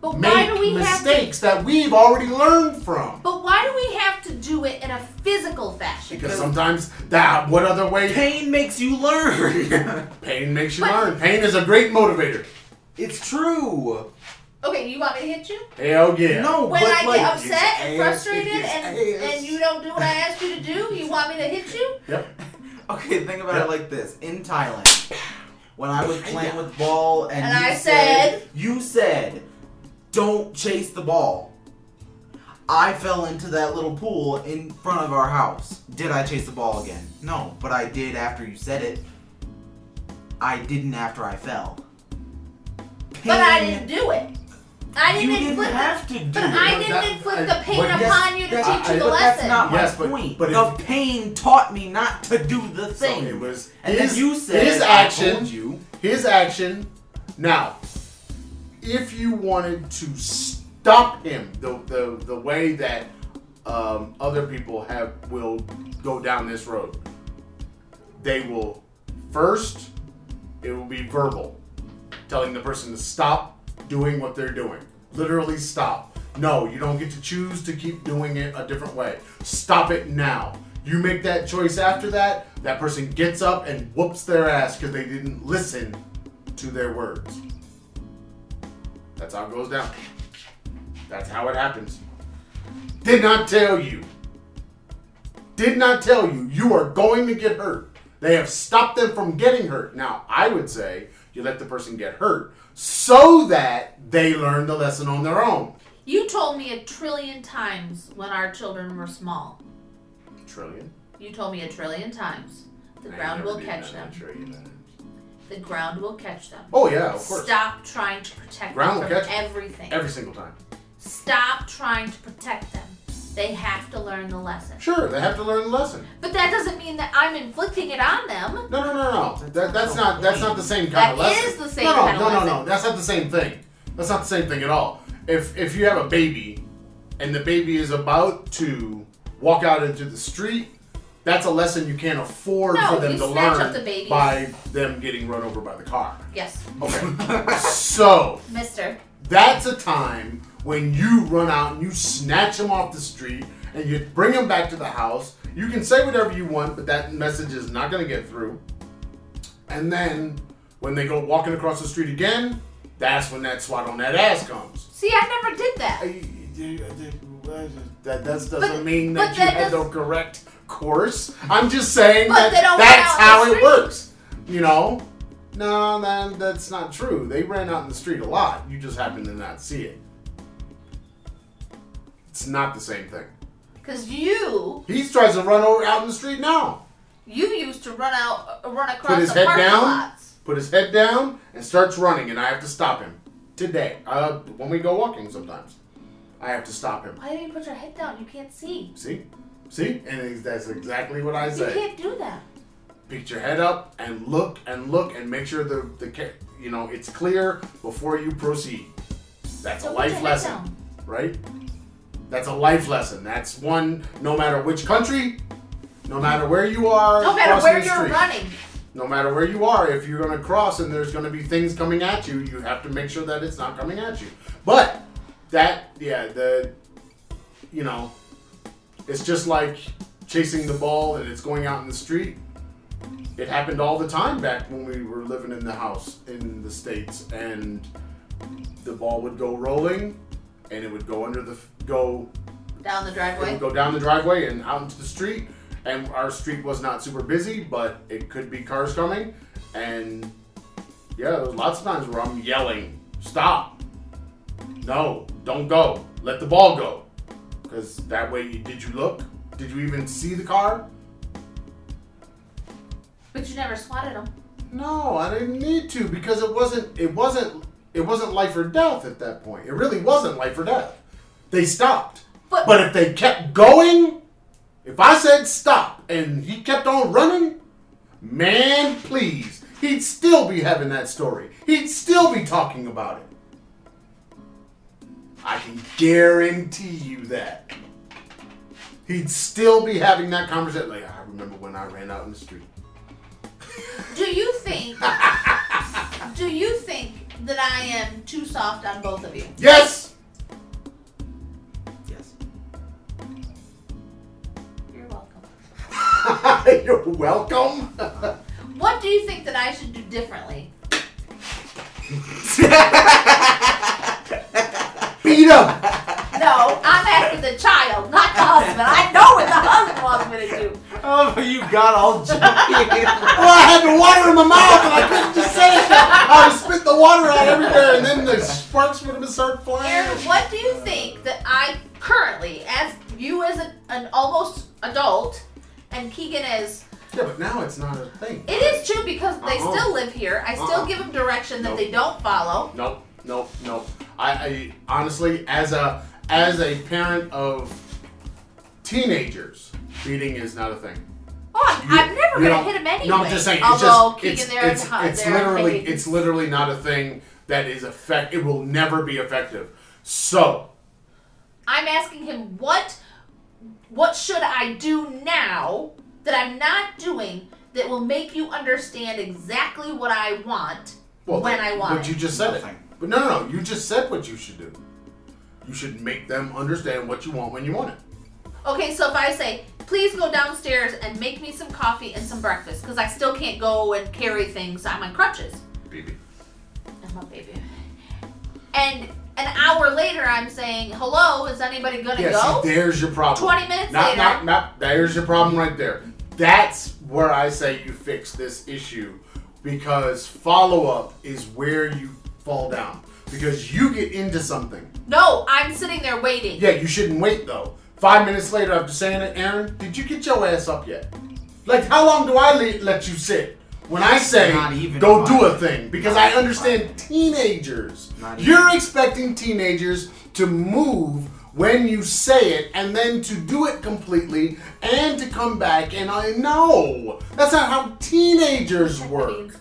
but make why do we have to? mistakes that we've already learned from. But why do we have to do it in a physical fashion? Because sometimes that what other way Pain makes you learn. pain makes you But- learn. Pain is a great motivator. it's true. Okay, you want me to hit you? Hell yeah. No, When but I like, get upset and frustrated and, and you don't do what I asked you to do, you want me to hit you? Yep. Okay, think about Yep. it like this. In Thailand, when I was playing with ball and, And you I said- you said, don't chase the ball. I fell into that little pool in front of our house. Did I chase the ball again? No, but I did after you said it. I didn't after I fell. But I didn't do it. I didn't, You didn't inflict have the, to do But it. I didn't that- inflict I- the pain but yes, upon you to That- teach you the but lesson. That's not Yes, my but- point. but the if- pain taught me not to do the So thing. it was and his, then you said his I action. told you. his action. Now, if you wanted to stop him, the the, the way that um, other people have will go down this road, they will first it will be verbal, telling the person to stop doing what they're doing. Literally stop. No, you don't get to choose to keep doing it a different way. Stop it now. You make that choice after that, that person gets up and whoops their ass because they didn't listen to their words. That's how it goes down. That's how it happens. Did not tell you. Did not tell you. You are going to get hurt. They have stopped them from getting hurt. Now, I would say you let the person get hurt so that they learn the lesson on their own. You told me a trillion times when our children were small. Trillion. You told me a trillion times. The I ground will catch them. A trillion times. The ground will catch them. Oh yeah, of course. Stop trying to protect them. Ground them will from catch 'em. everything. Every single time. Stop trying to protect them. They have to learn the lesson. Sure, they have to learn the lesson. But that doesn't mean that I'm inflicting it on them. No, no, no, no. That's That, not that's not that's not the same kind That of lesson. is the same no, no, kind of no, no, lesson. no. That's not the same thing. That's not the same thing at all. If if you have a baby, and the baby is about to walk out into the street, that's a lesson you can't afford No, for them to learn the by them getting run over by the car. Yes, Okay. so mister. that's a time when you run out and you snatch them off the street and you bring them back to the house. You can say whatever you want, but that message is not going to get through. And then when they go walking across the street again, that's when that swat on that ass comes. See, I never did that. That, that doesn't But- mean that you that had the correct course. I'm just saying But that that's run out in how it works. You know? No, man, that's not true. They ran out in the street a lot. You just happen to not see it. It's not the same thing. Because you, He tries to run over out in the street now. you used to run out, uh, run across his the head down. lots. Put his head down and starts running, and I have to stop him today. Uh, when we go walking, sometimes I have to stop him. Why didn't you put your head down? You can't see. See, see, and that's exactly what I say. You can't do that. Pick your head up and look and look and make sure the the you know it's clear before you proceed. That's So a life lesson, right? That's a life lesson. That's one. No matter which country, no matter where you are, No matter where you're street. running. no matter where you are, if you're going to cross and there's going to be things coming at you, you have to make sure that it's not coming at you. But that, yeah, the, you know, it's just like chasing the ball and it's going out in the street. It happened all the time back when we were living in the house in the States, and the ball would go rolling and it would go under the, go Down the driveway it would go down the driveway and out into the street. And our street was not super busy, but it could be cars coming. And Yeah, there's lots of times where I'm yelling, "Stop! No, don't go. Let the ball go." Because that way, did you look? Did you even see the car? But you never swatted him. No, I didn't need to because it wasn't. It wasn't. It wasn't life or death at that point. It really wasn't life or death. They stopped. But, But if they kept going, if I said stop and he kept on running, man, please, he'd still be having that story. He'd still be talking about it. I can guarantee you that. He'd still be having that conversation. Like, I remember when I ran out in the street. do you think? do you think that I am too soft on both of you? Yes! Yes. You're welcome. You're welcome. What do you think that I should do differently? Beat him! No, I'm asking the child, not the husband. I know what the husband wants me to do. Oh, you got all jumpy. Well, I had the water in my mouth and I couldn't just say it. I would spit the water out everywhere and then the sparks would have been started flying. Aaron, what do you think that I currently, as you as a, an almost adult, and Keegan as Yeah, but now it's not a thing. it is true because they Uh-uh. still live here. I still Uh-uh. give them direction that Nope. they don't follow. Nope, nope, nope. I, I honestly, as a as a parent of teenagers, beating is not a thing. Oh, I'm, You- I'm never you gonna hit him anyway. No, I'm just saying. It's Although just Keegan it's there it's, and it's literally hey, it's literally not a thing that is effect. It will never be effective. So I'm asking him what what should I do now that I'm not doing that will make you understand exactly what I want well, when I want But you just said it. Nothing. But no, no, no. You just said what you should do. You should make them understand what you want when you want it. Okay, so if I say, please go downstairs and make me some coffee and some breakfast, because I still can't go and carry things. I'm on crutches. Baby. I'm a baby. And an hour later, I'm saying, hello, is anybody gonna Yeah, go? see, there's your problem. 20 minutes not, later. Not, not, there's your problem right there. That's where I say you fix this issue because follow up is where you fall down. Because you get into something. no, I'm sitting there waiting. Yeah, you shouldn't wait though. Five minutes later after saying it, Aaron, did you get your ass up yet? Like, how long do I le- let you sit? When I say Not even don't do a thing, because Not I understand five. teenagers. Not. You're expecting teenagers to move when you say it and then to do it completely and to come back and I know that's not how teenagers work.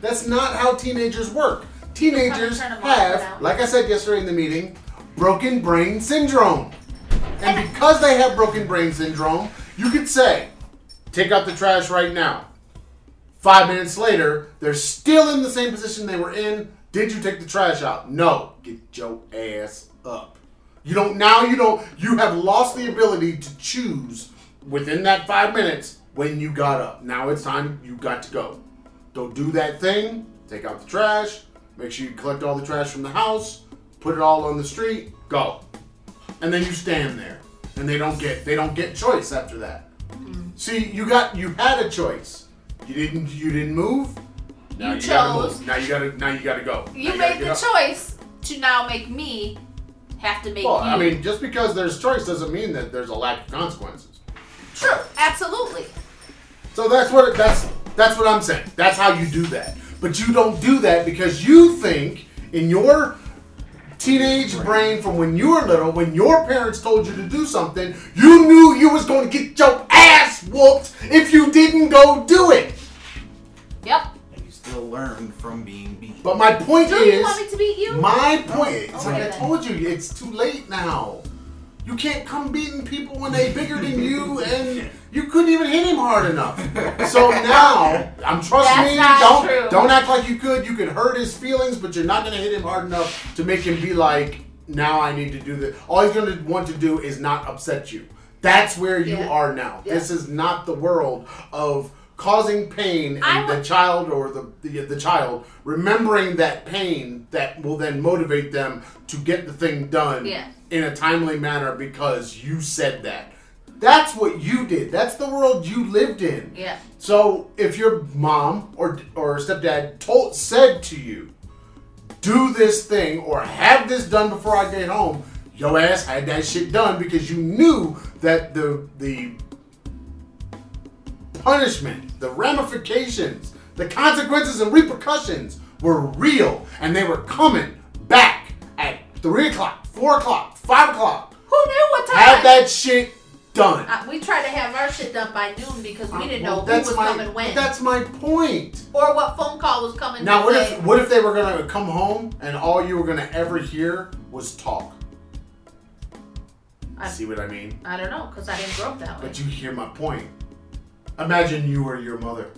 That's not how teenagers work. Teenagers turn 'em off for have, like I said yesterday in the meeting, broken brain syndrome. And And- because they have broken brain syndrome, you could say, take out the trash right now. Five minutes later, they're still in the same position they were in. Did you take the trash out? No. Get your ass up. You don't now you don't you have lost the ability to choose within that five minutes when you got up. Now it's time you got to go. Don't do that thing. Take out the trash. Make sure you collect all the trash from the house. Put it all on the street. Go. And then you stand there. And they don't get they don't get choice after that. Mm-hmm. See, you got you had a choice. You didn't you didn't move. Now You gotta chose. move. Now you gotta now you gotta go. You gotta made the up. choice to now make me have to make Well, you. I mean, just because there's choice doesn't mean that there's a lack of consequences. true, absolutely. So that's what that's that's what I'm saying. That's how you do that. But you don't do that because you think in your teenage brain from when you were little, when your parents told you to do something, you knew you was going to get your ass whooped if you didn't go do it. Yep. And you still learn from being beat. But my point Do is, you want me to beat you? my point. It's Okay like I then. told you, it's too late now. You can't come beating people when they bigger than you, and you couldn't even hit him hard enough. So now, I'm trust That's me. Don't true. don't act like you could. You could hurt his feelings, but you're not gonna hit him hard enough to make him be like, now I need to do this. All he's gonna want to do is not upset you. That's where you Yeah. are now. Yeah. This is not the world of causing pain and I the child or the, the the child remembering that pain that will then motivate them to get the thing done Yeah. In a timely manner because you said that. That's what you did. That's the world you lived in. Yeah. So if your mom or or stepdad told said to you, do this thing or have this done before I get home, your ass had that shit done because you knew that the the punishment, the ramifications, the consequences and repercussions were real and they were coming back at three o'clock, four o'clock, five o'clock. Who knew what time? Have that shit done. Uh, we tried to have our shit done by noon because we didn't Well, know who was my, coming when, That's my point. or what phone call was coming. Now, what say, if what if they were gonna come home and all you were gonna ever hear was talk? I- See what I mean? I don't know because I didn't grow up that way. But you hear my point. Imagine you were your mother.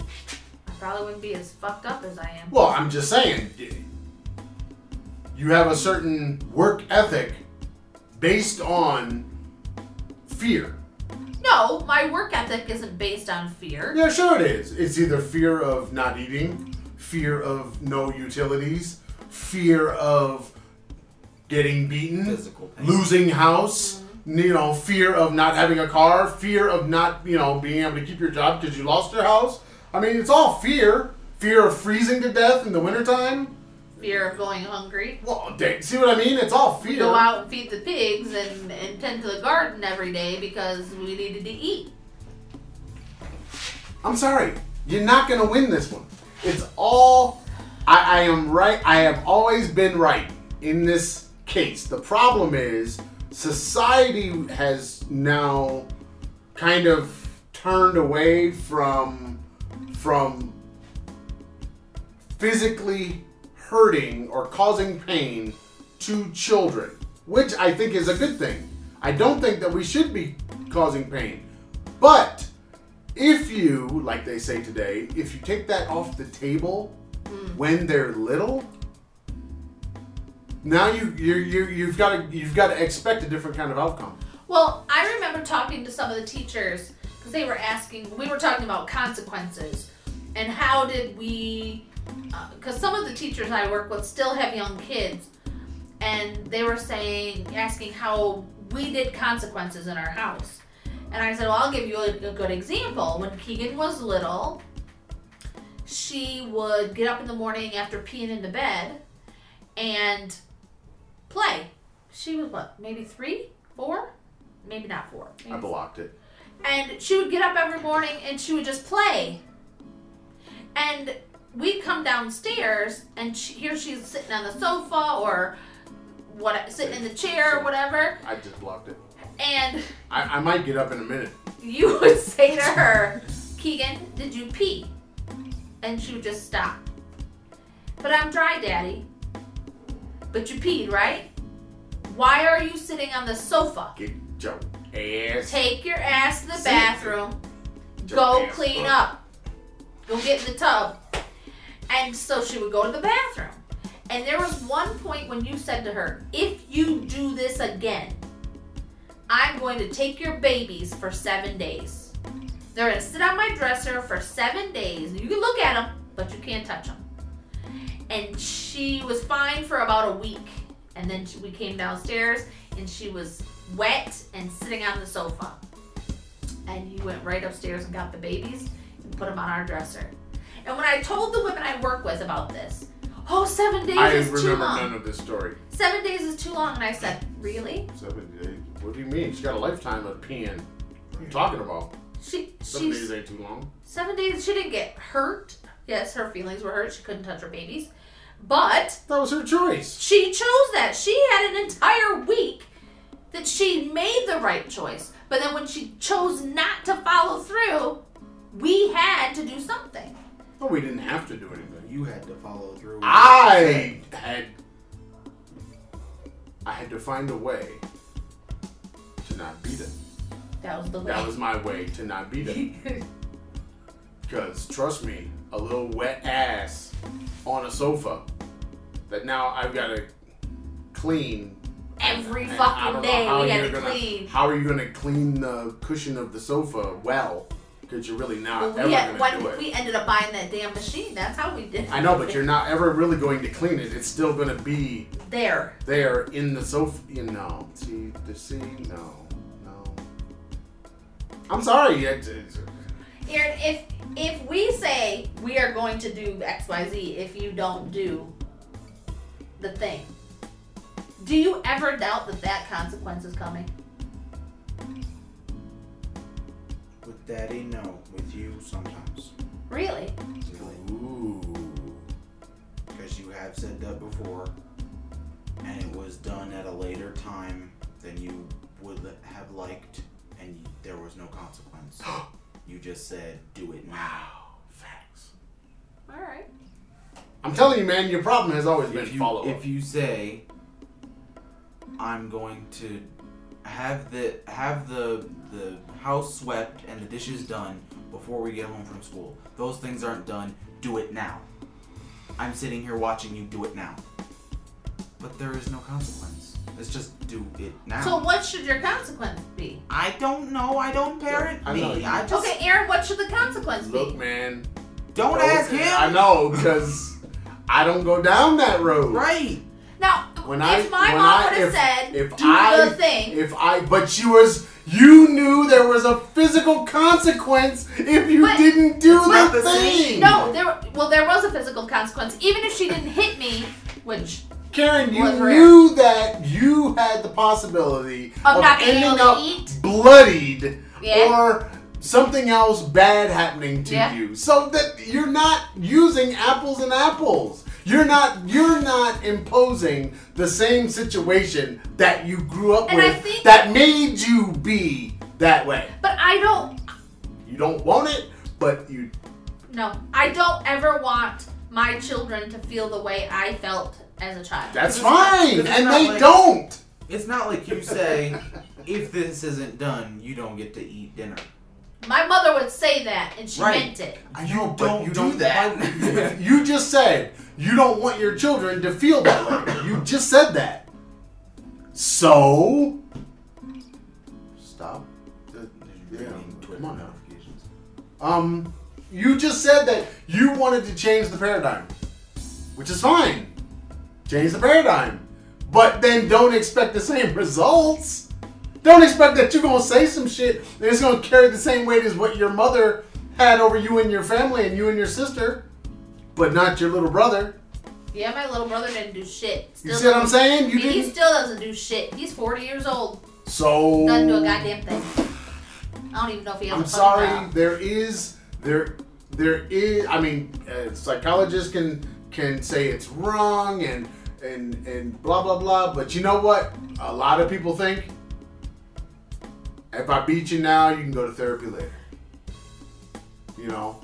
I probably wouldn't be as fucked up as I am. Well, I'm just saying. You have a certain work ethic based on fear. No, my work ethic isn't based on fear. Yeah, sure it is. It's either fear of not eating, fear of no utilities, fear of getting beaten, Physical pain. losing house, mm-hmm. you know, fear of not having a car, fear of not, you know, being able to keep your job because you lost your house. I mean, it's all fear. Fear of freezing to death in the wintertime. Fear of going hungry. Well, see what I mean? It's all We fear. go out and feed the pigs and, and tend to the garden every day because we needed to eat. I'm sorry. You're not going to win this one. It's all. I, I am right. I have always been right in this case. The problem is society has now kind of turned away from from physically hurting or causing pain to children, which I think is a good thing. I don't think that we should be causing pain. But if you, like they say today, if you take that off the table mm. when they're little, now you you you you've got to you've got to expect a different kind of outcome. Well, I remember talking to some of the teachers because they were asking, we were talking about consequences and how did we, Uh, because some of the teachers I work with still have young kids, and they were saying, asking how we did consequences in our house. And I said, well, I'll give you a, a good example. When Keegan was little, she would get up in the morning after peeing in the bed and play. She was what, maybe three, four? Maybe not four. I blocked it. and she would get up every morning and she would just play. And we'd come downstairs and she, here she's sitting on the sofa or what sitting in the chair or whatever. I just blocked it. And I, I might get up in a minute. you would say to her, Keegan, did you pee? And she would just stop. But I'm dry, Daddy. But you peed, right? Why are you sitting on the sofa? Get your ass. Take your ass to the bathroom. Go clean up. up. Go get in the tub. And so she would go to the bathroom. And there was one point when you said to her, if you do this again, I'm going to take your babies for seven days. They're going to sit on my dresser for seven days. You can look at them, but you can't touch them. And she was fine for about a week. And then we came downstairs and she was wet and sitting on the sofa. And you went right upstairs and got the babies and put them on our dresser. And when I told the women I work with about this, oh, seven days I is too remember long. none of this story. Seven days is too long. And I said, really? Seven days. What do you mean? She's got a lifetime of peeing. What are you talking about? She Seven she's days ain't too long. seven days. She didn't get hurt. Yes, her feelings were hurt. She couldn't touch her babies, but That was her choice. she chose that. She had an entire week that she made the right choice. But then when she chose not to follow through, we had to do something. No, we didn't have to do anything. You had to follow through. I had I had to find a way to not beat it. That was the way. That was my way to not beat it. Because trust me, a little wet ass on a sofa that now I've got to clean. Every And fucking don't day how we you're had to gonna- clean. How are you going to clean the cushion of the sofa well? Because you're really not Well, ever we, had, going to do it. we ended up buying that damn machine, that's how we did it. I know, but you're not ever really going to clean it. It's still going to be there. there in the sofa. You know, see, the see, no, no. I'm sorry. Aaron, if if we say we are going to do X Y Z, if you don't do the thing, do you ever doubt that that consequence is coming? Daddy, no. With you, sometimes. Really? Really. Ooh. Because you have said that before, and it was done at a later time than you would have liked, and there was no consequence. you just said, do it now. Wow. Facts. All right. I'm telling you, man, your problem has always been you, follow up. if you say, I'm going to have the have the the house swept and the dishes done before we get home from school. Those things aren't done. Do it now. I'm sitting here watching you do it now. But there is no consequence. It's just do it now. So what should your consequence be? I don't know. I don't parent I me. know, you- I just Okay, Aaron, what should the consequence be? Look, be? man. don't don't- ask him. I know because I don't go down that road. Right. Now, When if I- my when mom would have said, if "Do I- the thing," If I, but she was, you knew there was a physical consequence if you But- didn't do the thing. no, there. Well, there was a physical consequence, even if she didn't hit me, which Karen, you knew that you had the possibility Of not being ending up eat? bloodied Yeah. or something else bad happening to Yeah. you. So that you're not using apples and apples. You're not you're not imposing the same situation that you grew up And I with think- that made you be that way. but I don't. You don't want it, but you No, I don't ever want my children to feel the way I felt as a child. that's It's not- fine. And they like- don't. It's not like you say, if this isn't done, you don't get to eat dinner. My mother would say that, and she Right. meant it. I You but don't you do don't that. you just said you don't want your children to feel that way. You just said that. So stop. Yeah, come on now. Um, you just said that you wanted to change the paradigm, which is fine. Change the paradigm, but then don't expect the same results. Don't expect that you're gonna say some shit and it's gonna carry the same weight as what your mother had over you and your family and you and your sister, but not your little brother. Yeah, my little brother didn't do shit. You see what I'm saying? You he still doesn't do shit. He's 40 years old. So Doesn't do a goddamn thing. I don't even know if he has I'm sorry. job. There is there there is. I mean, uh, psychologists can can say it's wrong and and and blah blah blah. But you know what? A lot of people think if I beat you now, you can go to therapy later. You know,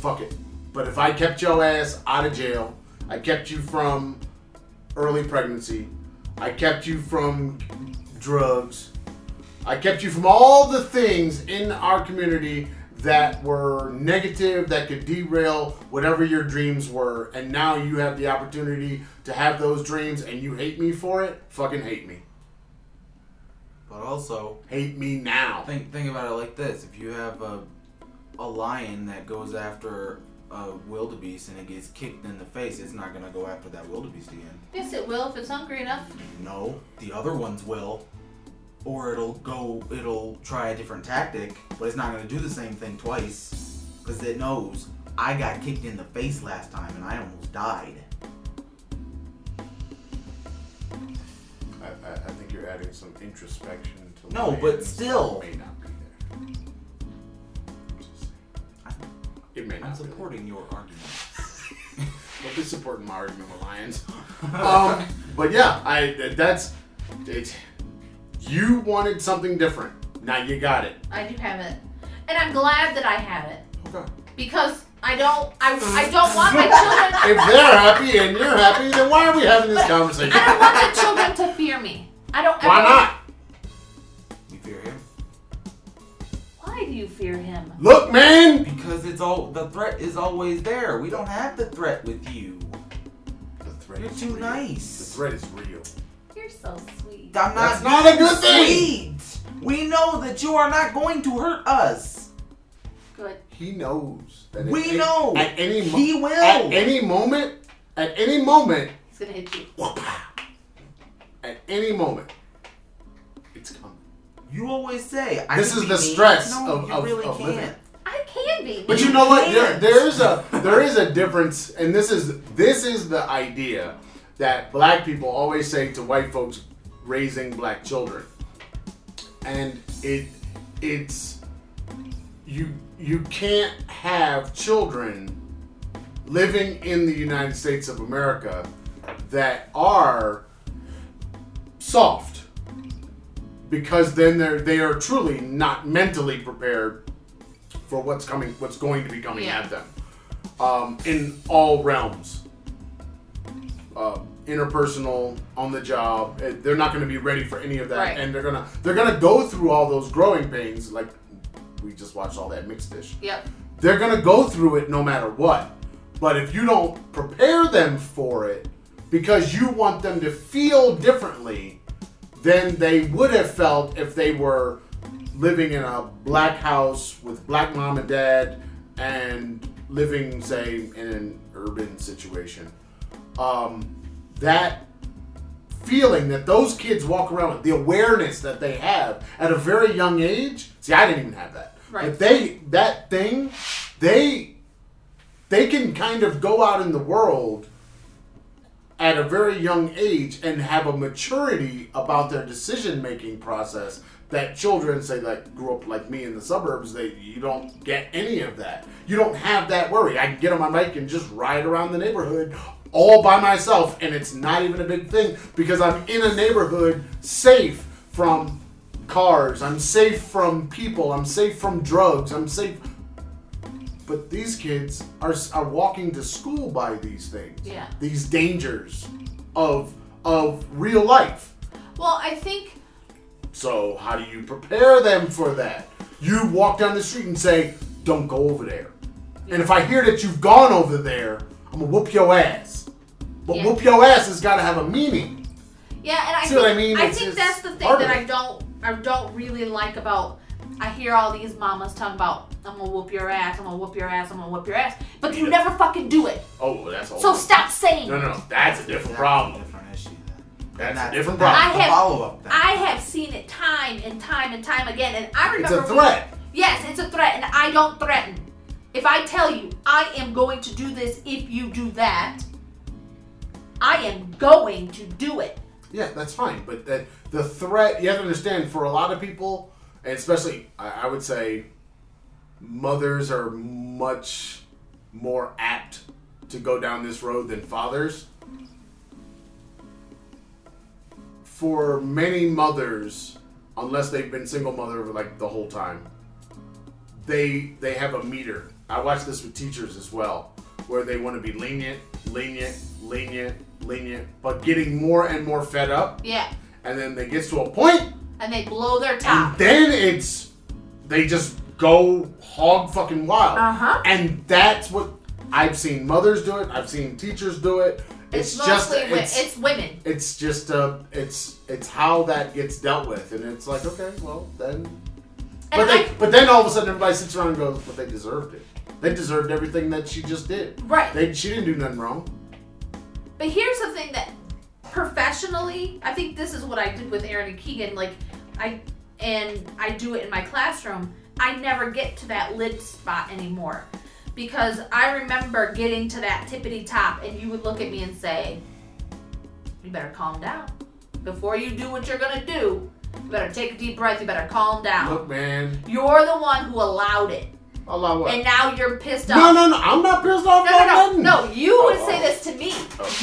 fuck it. But if I kept your ass out of jail, I kept you from early pregnancy, I kept you from drugs. I kept you from all the things in our community that were negative, that could derail whatever your dreams were, and now you have the opportunity to have those dreams and you hate me for it? Fucking hate me. But also, Hate me now. think think about it like this: if you have a a lion that goes after a wildebeest and it gets kicked in the face, it's not gonna go after that wildebeest again. Yes, it will if it's hungry enough. No, the other ones will. Or it'll go, it'll try a different tactic, but it's not going to do the same thing twice. Because it knows, I got kicked in the face last time and I almost died. I, I, I think you're adding some introspection to No, but still. may not It may I'm not be supporting your argument. Don't be supporting my argument with Lions. um, but yeah, I that's it. You wanted something different. Now you got it. I do have it, and I'm glad that I have it Okay. because I don't. I, I don't want my children. If they're happy and you're happy, then why are we having this conversation? I don't want the children to fear me. I don't. Why ever- not? You fear him? Look, man. Because it's all, the threat is always there. We don't have the threat with you. The threat You're is too real. nice. The threat is real. You're so sweet. I'm not That's not a good sweet. We know that you are not going to hurt us. Good. He knows that. at We any- know. At any mo- He will. At any moment. At any moment. He's gonna hit you. At any moment. It's coming. You always say I This is be the mean. stress no, of- you of- really of can't. living. I can be. But mean. you know what? There, there is a there is a difference, and this is this is the idea that black people always say to white folks raising black children, and it it's you you can't have children living in the United States of America that are soft because then they're they are truly not mentally prepared for what's coming what's going to be coming Yeah. at them um, in all realms uh, interpersonal on the job eh, they're not going to be ready for any of that Right. and they're gonna they're gonna go through all those growing pains like we just watched all that mixed dish Yep. they're gonna go through it no matter what. But if you don't prepare them for it because you want them to feel differently than they would have felt if they were living in a black house with black mom and dad and living, say, in an urban situation, um, that feeling that those kids walk around with, the awareness that they have at a very young age. See, I didn't even have that. Right. But they that thing, they they can kind of go out in the world at a very young age and have a maturity about their decision making process that children say like grew up like me in the suburbs they you don't get any of that. You don't have that worry. I can get on my bike and just ride around the neighborhood all by myself and it's not even a big thing because i'm in a neighborhood safe from cars. I'm safe from people. I'm safe from drugs. I'm safe but these kids are, are walking to school by these things. Yeah. these dangers of of real life. Well, I think so how do you prepare them for that? You walk down the street and say don't go over there. And if i hear that you've gone over there i'm gonna whoop your ass. But Yeah. whoop your ass has got to have a meaning. Yeah, and I See think, what I mean? I think that's the thing that I don't I don't really like about I hear all these mamas talking about I'm gonna whoop your ass, I'm gonna whoop your ass, I'm gonna whoop your ass, but you Yeah. never fucking do it. oh that's all So stop saying. no no no that's a different That's problem A different issue. Then. That's a different problem. I have- follow-up. Then. I have seen it time and time and time again, and I remember. it's a threat Yes, it's a threat, and I don't threaten. If I tell you I am going to do this if you do that, I am going to do it. Yeah, that's fine. But that the threat you have to understand for a lot of people, and especially I, I would say mothers are much more apt to go down this road than fathers. For many mothers, unless they've been single mother like the whole time, they they have a meter. I watch this with teachers as well, where they want to be lenient, lenient, lenient, lenient, but getting more and more fed up, Yeah, and then they get to a point, and they blow their and top. then it's they just go hog fucking wild, Uh-huh. and that's what I've seen mothers do it. I've seen teachers do it. It's, It's, just mostly it's, it's women. it's just uh it's it's how that gets dealt with, and it's like okay, well then And but they, I- but then all of a sudden everybody sits around and goes, "But they deserved it. They deserved everything that she just did. Right. They, she didn't do nothing wrong." But here's the thing that professionally, I think this is what I did with Aaron and Keegan. Like, I and I do it in my classroom. I never get to that lid spot anymore because I remember getting to that tippity top, and you would look at me and say, "You better calm down before you do what you're gonna do. You better take a deep breath. You better calm down. Look, man, You're the one who allowed it, What? and now you're pissed off." No, no, no. I'm not pissed off. No, no, no, nothing. no. You would Oh, say oh. this to me.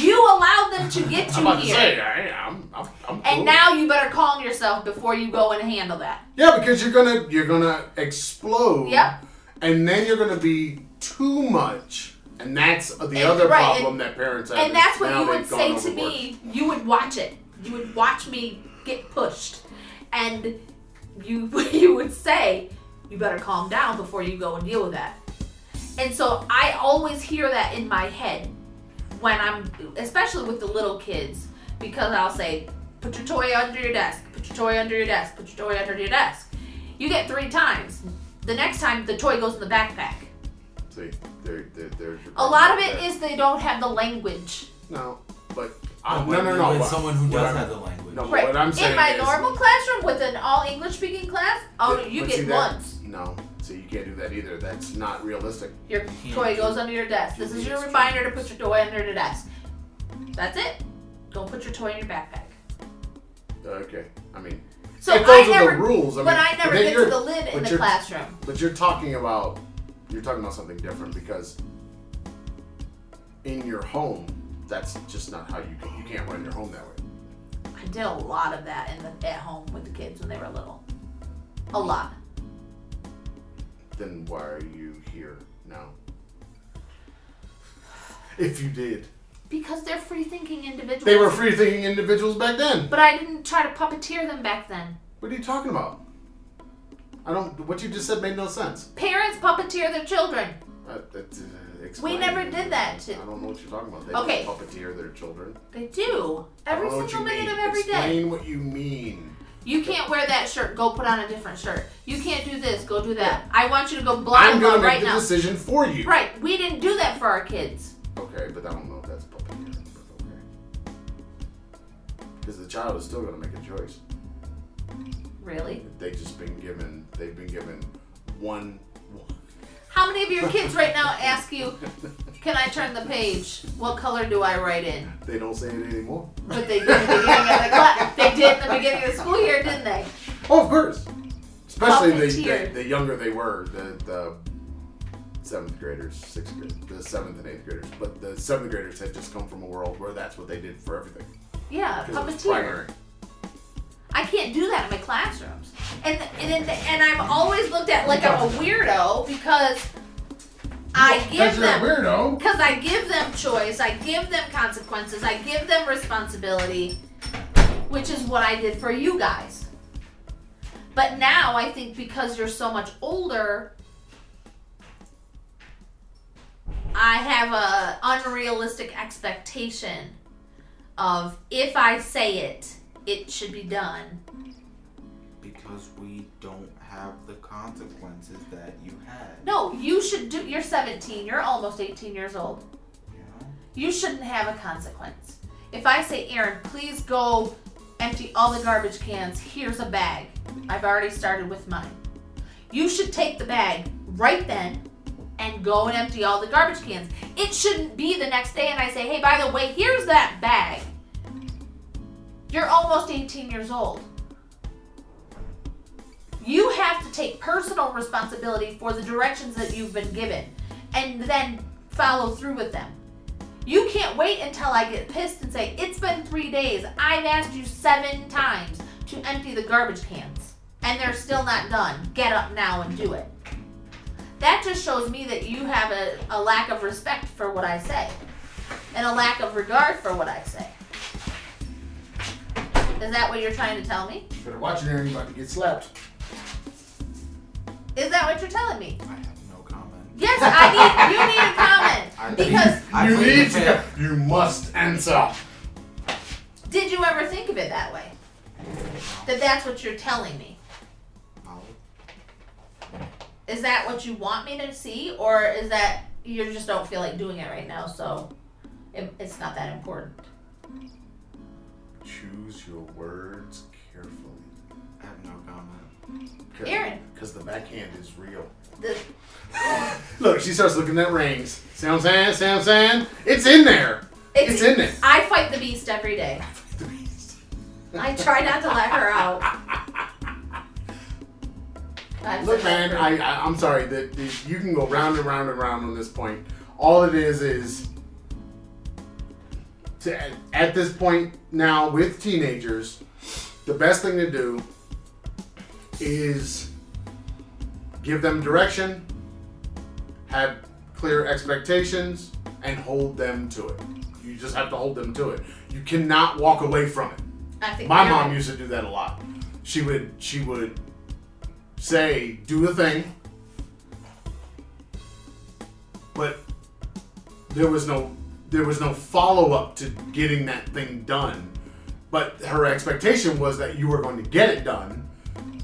You allowed them to get you I'm about to say, I, I'm, I'm, I'm cool. And now you better calm yourself before you go and handle that. yeah, because you're gonna, you're gonna explode. Yep. And then you're gonna be too much, and that's the And- other right, problem and- that parents have. And that's what you would say to me. You would watch it. You would watch me get pushed. And you you would say, you better calm down before you go and deal with that. And so I always hear that in my head when I'm especially with the little kids because I'll say, put your toy under your desk, put your toy under your desk, put your toy under your desk. You get three times. The next time the toy goes in the backpack. See, there, there, there's your A lot of problem it there. is they don't have the language. no, but uh, no, when- no, no. When but someone who does I'm- have the language. No, Right. what I'm saying in my is, normal classroom with an all English speaking class, oh, But- you get see that- once. No, so you can't do that either. That's not realistic. Your can't toy goes under your desk. This is your reminder to put your toy under the desk. That's it. Don't put your toy in your backpack. Okay, I mean, So if those I are never, the rules, I but mean, I never then get to the lid in but the you're- classroom. But you're talking about you're talking about something different because in your home, that's just not how you can, you can't run your home that way. I did a lot of that in the at home with the kids when they were little. A mm. lot. Then why are you here now? If you did, Because they're free thinking individuals. they were free thinking individuals back then. But I didn't try to puppeteer them back then. What are you talking about? I don't. What you just said made no sense. Parents puppeteer their children. Uh, that, uh. We never did that to- I don't know what you're talking about. They Okay. puppeteer their children. They do. Every I don't know single minute mean. of every day. Explain what you mean. You can't wear that shirt. Go put on a different shirt. You can't do this. Go do that. I want you to go blah I'm gonna make right the now. decision for you. Right. We didn't do that for our kids. Okay, but I don't know if that's puppeteering, but okay. Because the child is still gonna make a choice. Really? They just been given. They've been given one. How many of your kids right now ask you, "Can I turn the page? What color do I write in?" They don't say it anymore. But they did in the beginning of the class. They did in the beginning of the school year, didn't they? Oh, of course. Especially the, the, the younger they were, the, the seventh graders, sixth grade, the seventh and eighth graders. But the seventh graders had just come from a world where that's what they did for everything. Yeah, Because it was puppeteer. I can't do that in my classrooms. And and and, and I'm always looked at like I'm a weirdo because I give them weirdo. because I give them choice, I give them consequences, I give them responsibility, which is what I did for you guys. But now I think because you're so much older, I have a unrealistic expectation of if I say it, it should be done. Because we don't have the consequences that you had. No, you should do. You're 17. You're almost 18 years old. You? You shouldn't have a consequence. If I say, Aaron, please go empty all the garbage cans, here's a bag. I've already started with mine. You should take the bag right then and go and empty all the garbage cans. It shouldn't be the next day and I say, hey, by the way, here's that bag. You're almost 18 years old. You have to take personal responsibility for the directions that you've been given and then follow through with them. You can't wait until I get pissed and say, It's been three days. I've asked you seven times to empty the garbage cans, and they're still not done. Get up now and do it. That just shows me that you have a, a lack of respect for what I say and a lack of regard for what I say. Is that what you're trying to tell me? You better watch it, Aaron. You're about to get slapped. Is that what you're telling me? I have no comment. Yes, I need you need a comment I because I you plead need to. fifth. You must answer. did you ever think of it that way? That that's what you're telling me. No. Is that what you want me to see, or is that you just don't feel like doing it right now, so it, it's not that important? Choose your words carefully. I have no comment. Aaron. Because the backhand is real. The, Look, she starts looking at rings. See what I'm saying? See what I'm saying? It's in there. it's, It's in there. I fight the beast every day. I fight the beast. I try not to let her out. I've Look, man, I, I I'm sorry that that you can go round and round and round on this point. All it is is to at this point now with teenagers, the best thing to do is give them direction, have clear expectations, and hold them to it. You just have to hold them to it. You cannot walk away from it. I think My mom used to do that a lot. She would she would say, do a thing, but there was no there was no follow up to getting that thing done. But her expectation was that you were going to get it done.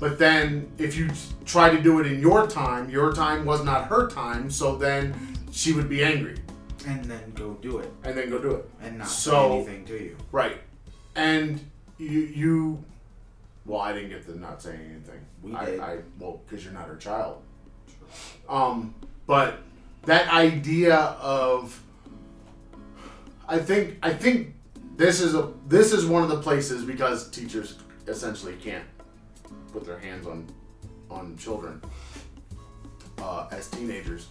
But then if you try to do it in your time, your time was not her time, so then she would be angry And then go do it. and then go do it. And not So- say anything to you. Right. And you you. Well, I didn't get to not saying anything. We I, did. I well, because you're not her child. Um, but that idea of, I think I think this is a this is one of the places because teachers essentially can't put their hands on on children uh, as teenagers.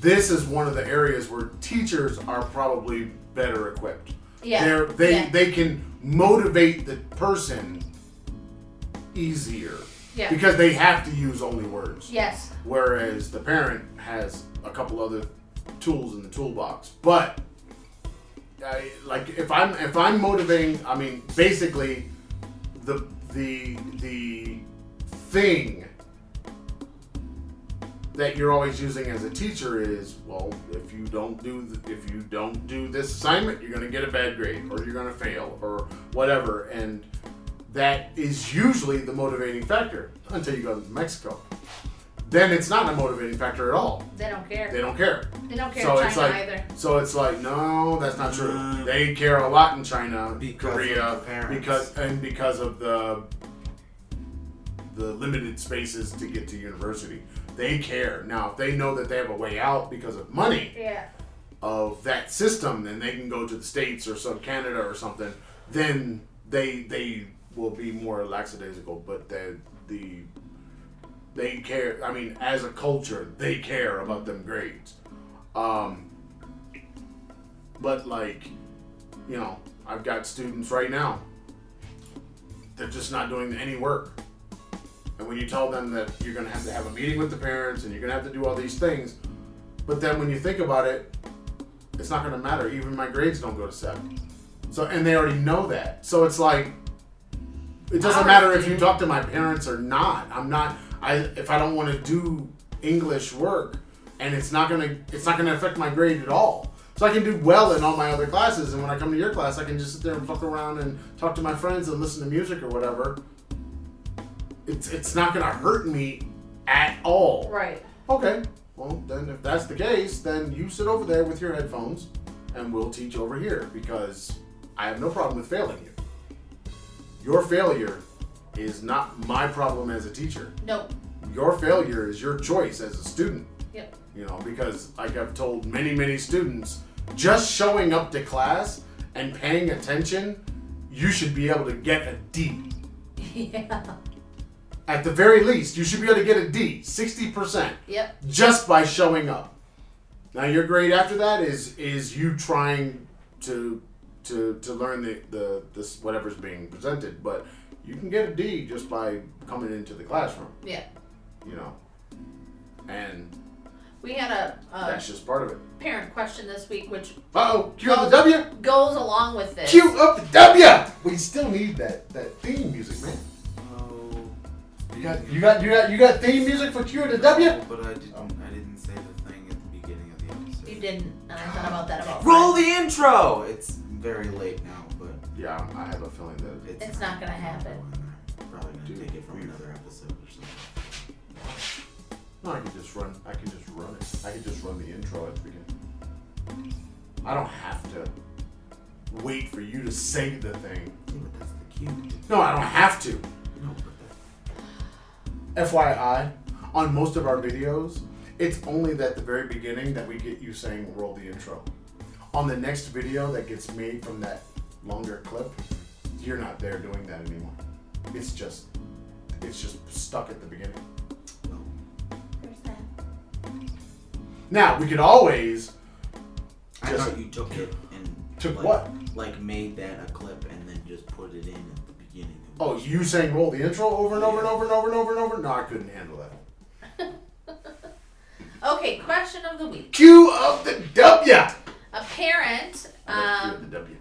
This is one of the areas where teachers are probably better equipped. Yeah. They're, they yeah. they can motivate the person easier Yeah. because they have to use only words. yes. Whereas the parent has a couple other tools in the toolbox. But Like if I'm if I'm motivating, I mean basically the the the thing that you're always using as a teacher is well if you don't do th- if you don't do this assignment you're going to get a bad grade or you're going to fail or whatever and that is usually the motivating factor until you go to Mexico then it's not a motivating factor at all They don't care. they don't care They don't care so in it's China like either. so it's like no that's not true Mm. they care a lot in China Because Korea of the parents. because and because of the the limited spaces to get to university they care now if they know that they have a way out because of money Yeah. of that system then they can go to the states or some Canada or something then they they will be more lackadaisical but the the they care I mean as a culture they care about them grades um but like you know I've got students right now they're just not doing any work and when you tell them that you're going to have to have a meeting with the parents and you're going to have to do all these things but then when you think about it it's not going to matter. Even my grades don't go to seven. So, and they already know that. So it's like, it doesn't matter if you talk to my parents or not. I'm not. I if I don't want to do English work, and it's not gonna it's not gonna affect my grade at all. So I can do well in all my other classes, and when I come to your class, I can just sit there and fuck around and talk to my friends and listen to music or whatever. It's it's not gonna hurt me at all. Right. Okay. Well, then if that's the case, then you sit over there with your headphones and we'll teach over here because I have no problem with failing you. Your failure is not my problem as a teacher. No. Your failure is your choice as a student. Yep. You know, because like I've told many, many students, just showing up to class and paying attention, you should be able to get a D. yeah. At the very least, you should be able to get a D, 60%. Yep. just by showing up. Now your grade after that is is you trying to to to learn the the this whatever's being presented, but you can get a D just by coming into the classroom, Yeah. you know. And We had a, a that's just part of it. parent question this week, which Uh oh, cue up the W. goes along with this. Cue up the W. We still need that that theme music, man. Oh, You got you got you got you got theme music for cue the W. no, but I didn't. I didn't say the thing at the beginning of the episode. You didn't, and I thought about that about Roll the intro. It's very late now, but Yeah, I have a feeling that it's, It's not gonna happen. Probably gonna Dude, take it from we've- another episode or something. No, I can just run. I can just run it. I can just run the intro at the beginning. I don't have to wait for you to say the thing. Yeah, but that's the cue. No, I don't have to. No, but that, FYI, on most of our videos, it's only at the very beginning that we get you saying roll the intro. On the next video that gets made from that longer clip, you're not there doing that anymore. It's just it's just stuck at the beginning. There's that. Now, we could always I Just- thought you took it and Took like, what? Like made that a clip and then just put it in at the beginning. Oh, you saying roll the intro over and over and over and over and over and over? No, I couldn't handle that. Okay, question of the week. Q of the W. A parent I love um, of the W.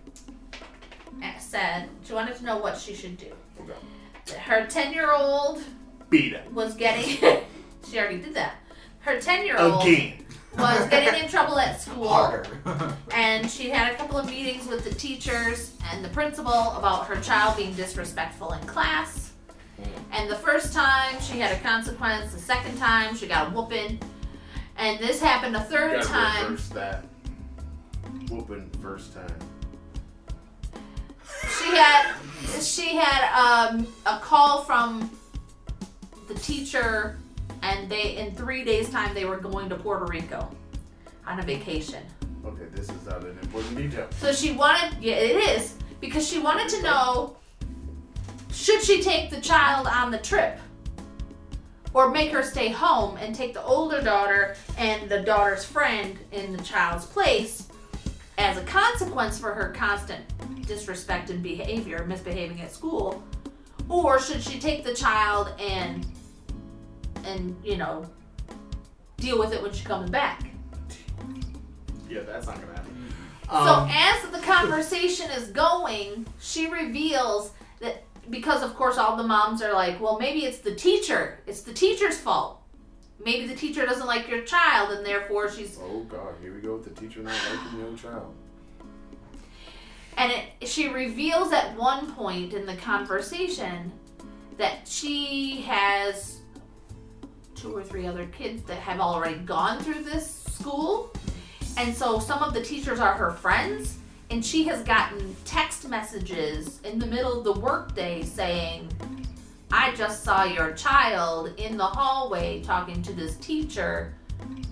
said she wanted to know what she should do. Okay. Her 10 year old Beat it. was getting. she already did that. Her 10 year old Again. was getting in trouble at school. Harder. And she had a couple of meetings with the teachers and the principal about her child being disrespectful in class. Mm. And the first time she had a consequence, the second time she got a whooping. And this happened a third time. reverse that. Whooping first time. She had she had um, a call from the teacher, and they in three days' time they were going to Puerto Rico on a vacation. Okay, this is not an important detail. So she wanted, yeah, it is because she wanted to know should she take the child on the trip or make her stay home and take the older daughter and the daughter's friend in the child's place as a consequence for her constant disrespect and behavior, misbehaving at school, or should she take the child and and you know deal with it when she comes back? Yeah, that's not gonna happen. So Um, as the conversation is going, she reveals that because of course all the moms are like, well maybe it's the teacher. It's the teacher's fault. Maybe the teacher doesn't like your child and therefore she's oh god, here we go with the teacher not liking the young child. And it, she reveals at one point in the conversation that she has two or three other kids that have already gone through this school. And so some of the teachers are her friends and she has gotten text messages in the middle of the workday saying i just saw your child in the hallway talking to this teacher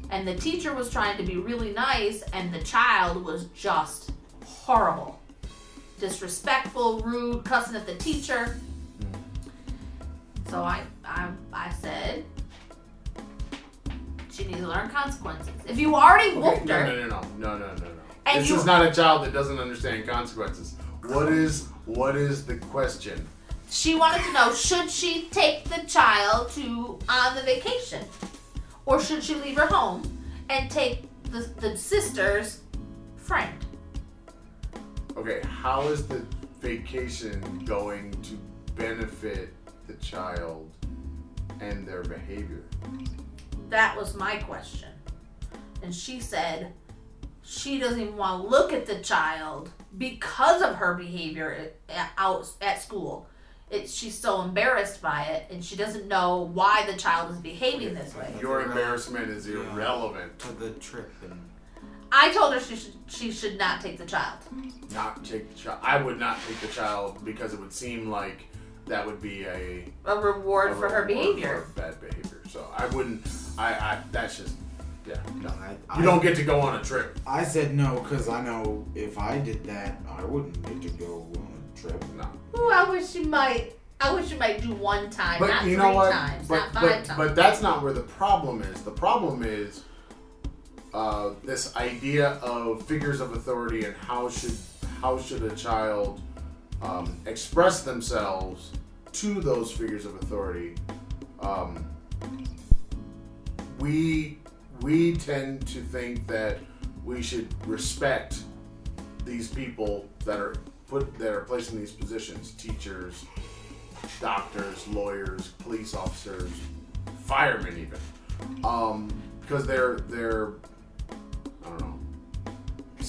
and the teacher was trying to be really nice and the child was just horrible disrespectful rude cussing at the teacher so i i, I said she needs to learn consequences if you already whooped no, her no, no, no, no, no, no, no. And this you- is not a child that doesn't understand consequences. What is what is the question? She wanted to know should she take the child to on the vacation, or should she leave her home and take the, the sister's friend? Okay, how is the vacation going to benefit the child and their behavior? That was my question, and she said she doesn't even want to look at the child because of her behavior at, out at school. It's she's so embarrassed by it, and she doesn't know why the child is behaving this way. Your embarrassment is irrelevant. to the trip and I told her she should she should not take the child. Not take the child. I would not take the child because it would seem like that would be a, A reward a for her behavior. for bad behavior. So I wouldn't. I. I that's just. Yeah. No. I, I, You don't get to go on a trip. I said no because I know if I did that, I wouldn't get to go on a trip. No. Ooh, I wish you might. I wish you might do one time, But not you three know what? times, but, not five but, times. but that's not where the problem is. The problem is uh, this idea of figures of authority and how should how should a child um, express themselves to those figures of authority. Um, we we tend to think that we should respect these people that are put that are placed in these positions teachers doctors lawyers police officers firemen even um, because they're they're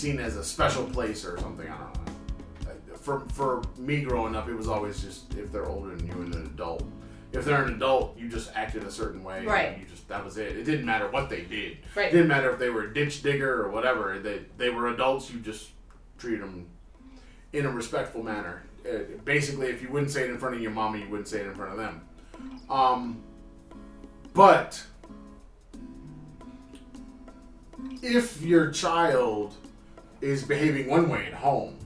seen as a special place or something i don't know for, for me growing up it was always just if they're older than you and an adult if they're an adult you just acted a certain way and Right. you just that was it it didn't matter what they did Right. it didn't matter if they were a ditch digger or whatever. They they were adults. You just treated them in a respectful manner. Uh, basically, if you wouldn't say it in front of your mama, you wouldn't say it in front of them. Um, but if your child is behaving one way at home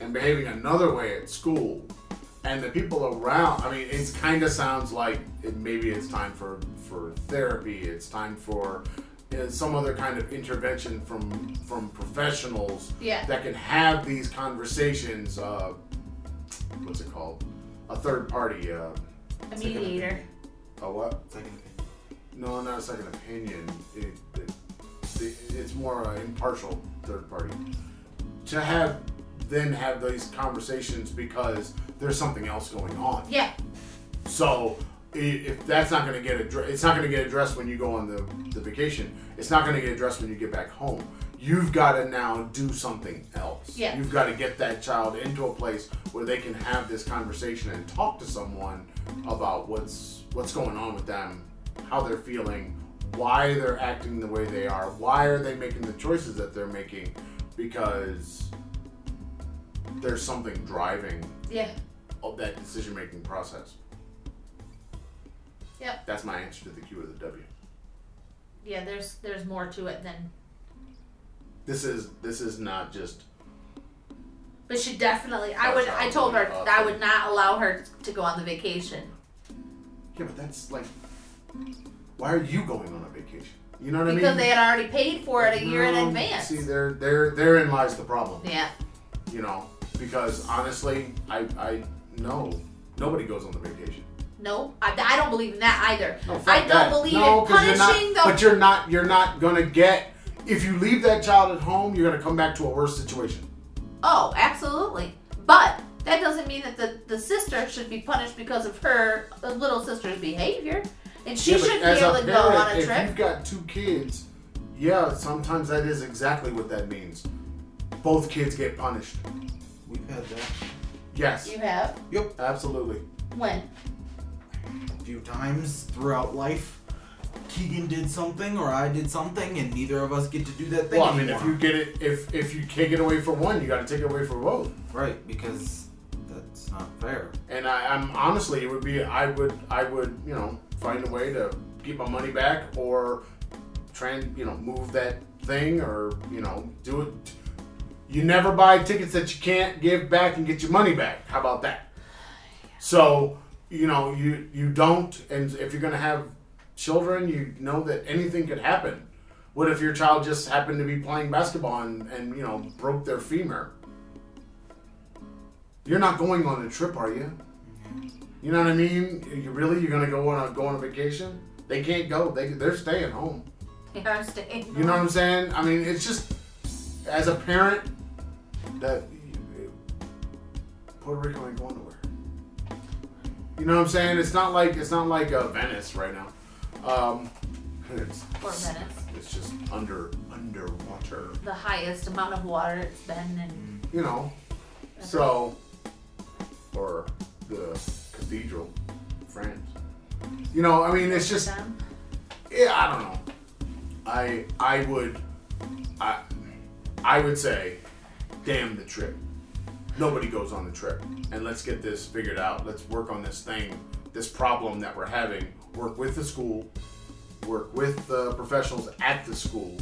and behaving another way at school, and the people around, I mean, it kind of sounds like it, maybe it's time for for therapy. It's time for uh, some other kind of intervention from from professionals Yeah. that can have these conversations. Uh, what's it called? A third party. Uh, a mediator. a what? Second No, not a second opinion. It, it, it, it's more an impartial third party. To have then have these conversations because there's something else going on. Yeah. So if that's not going to get addressed, it's not going to get addressed when you go on the, the vacation. It's not going to get addressed when you get back home. You've got to now do something else. Yeah. You've got to get that child into a place where they can have this conversation and talk to someone about what's what's going on with them, how they're feeling, why they're acting the way they are, why are they making the choices that they're making, because there's something driving Yeah. of that decision making process. Yep. That's my answer to the Q or the W. Yeah, there's there's more to it than This is this is not just but she definitely I would I told her I would not allow her to go on the vacation. yeah, but that's like why are you going on a vacation? You know what I mean? Because they had already paid for it a year in advance. See, there, there, therein lies the problem. yeah. You know, because honestly, I, I know nobody goes on the vacation. No, I, I don't believe in that either. No, I don't that. believe no, in you're not- punishing the But you're not, you're not gonna get. If you leave that child at home, you're gonna come back to a worse situation. Oh, absolutely. But that doesn't mean that the, the sister should be punished because of her little sister's behavior. And she Yeah, shouldn't be able a to go on a if trip. you've got two kids, yeah, sometimes that is exactly what that means. Both kids get punished. We've had that Yes, You have? Yep. Absolutely. When? a few times throughout life. Keegan did something or I did something, and neither of us get to do that thing Well, I mean, anymore. if you get it, if if you take it away for one, you got to take it away for both. right, because that's not fair. And I, I'm honestly, it would be, I would, I would, you know, find a way to get my money back or try and, you know, move that thing or, you know, do it. You never buy tickets that you can't give back and get your money back. How about that? So, you know, you you don't, and if you're gonna have children, you know that anything could happen. What if your child just happened to be playing basketball and, and you know broke their femur? You're not going on a trip, are you? Mm-hmm. You know what I mean? You really you're gonna go on a go on a vacation? They can't go. They they're staying home. They are staying. You know what I'm saying? I mean, it's just as a parent that Puerto Rico ain't going nowhere. You know what I'm saying? It's not like it's not like uh, Venice right now. Um, it's, Poor Venice. it's just under underwater. The highest amount of water it's been in. You know. So, or the cathedral, France. You know, I mean, it's just yeah, I don't know. I I would I I would say, damn the trip. Nobody goes on the trip. And let's get this figured out. Let's work on this thing, this problem that we're having. Work with the school, work with the professionals at the school,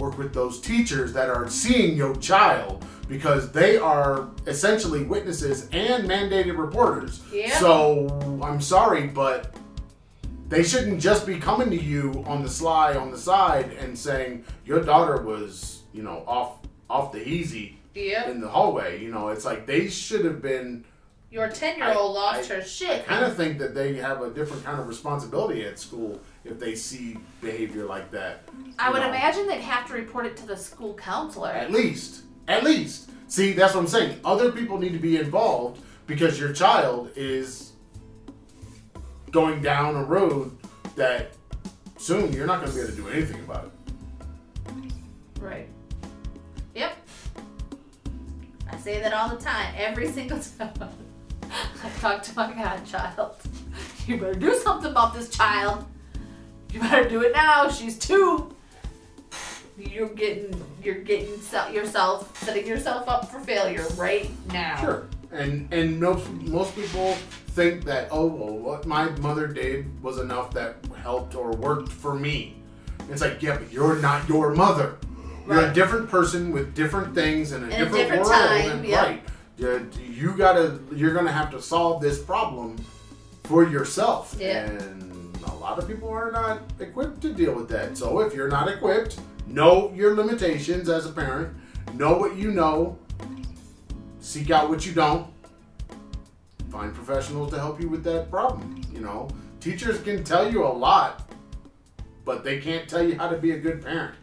work with those teachers that are seeing your child because they are essentially witnesses and mandated reporters. Yeah. So I'm sorry, but they shouldn't just be coming to you on the sly on the side and saying your daughter was, you know, off off the easy in the hallway. You know, it's like they should have been. Your 10 year old lost I- her shit. I kind of think that they have a different kind of responsibility at school if they see behavior like that. I would know. imagine they'd have to report it to the school counselor. At least, at least. See, that's what I'm saying. Other people need to be involved because your child is going down a road that soon you're not going to be able to do anything about it. Right. Yep. I say that all the time, every single time. I talk to my godchild. You better do something about this child. You better do it now. She's two. You're getting, you're getting se- yourself, setting yourself up for failure right now. Sure. And and most most people think that oh well what my mother did was enough that helped or worked for me. It's like yeah, but you're not your mother. You're a Right. different person with different things and a In a different, different world. time, and. Right. You, you gotta you're gonna have to solve this problem for yourself. Yeah. And a lot of people are not equipped to deal with that. So if you're not equipped, know your limitations as a parent. Know what you know. Seek out what you don't. Find professionals to help you with that problem. You know, teachers can tell you a lot, but they can't tell you how to be a good parent.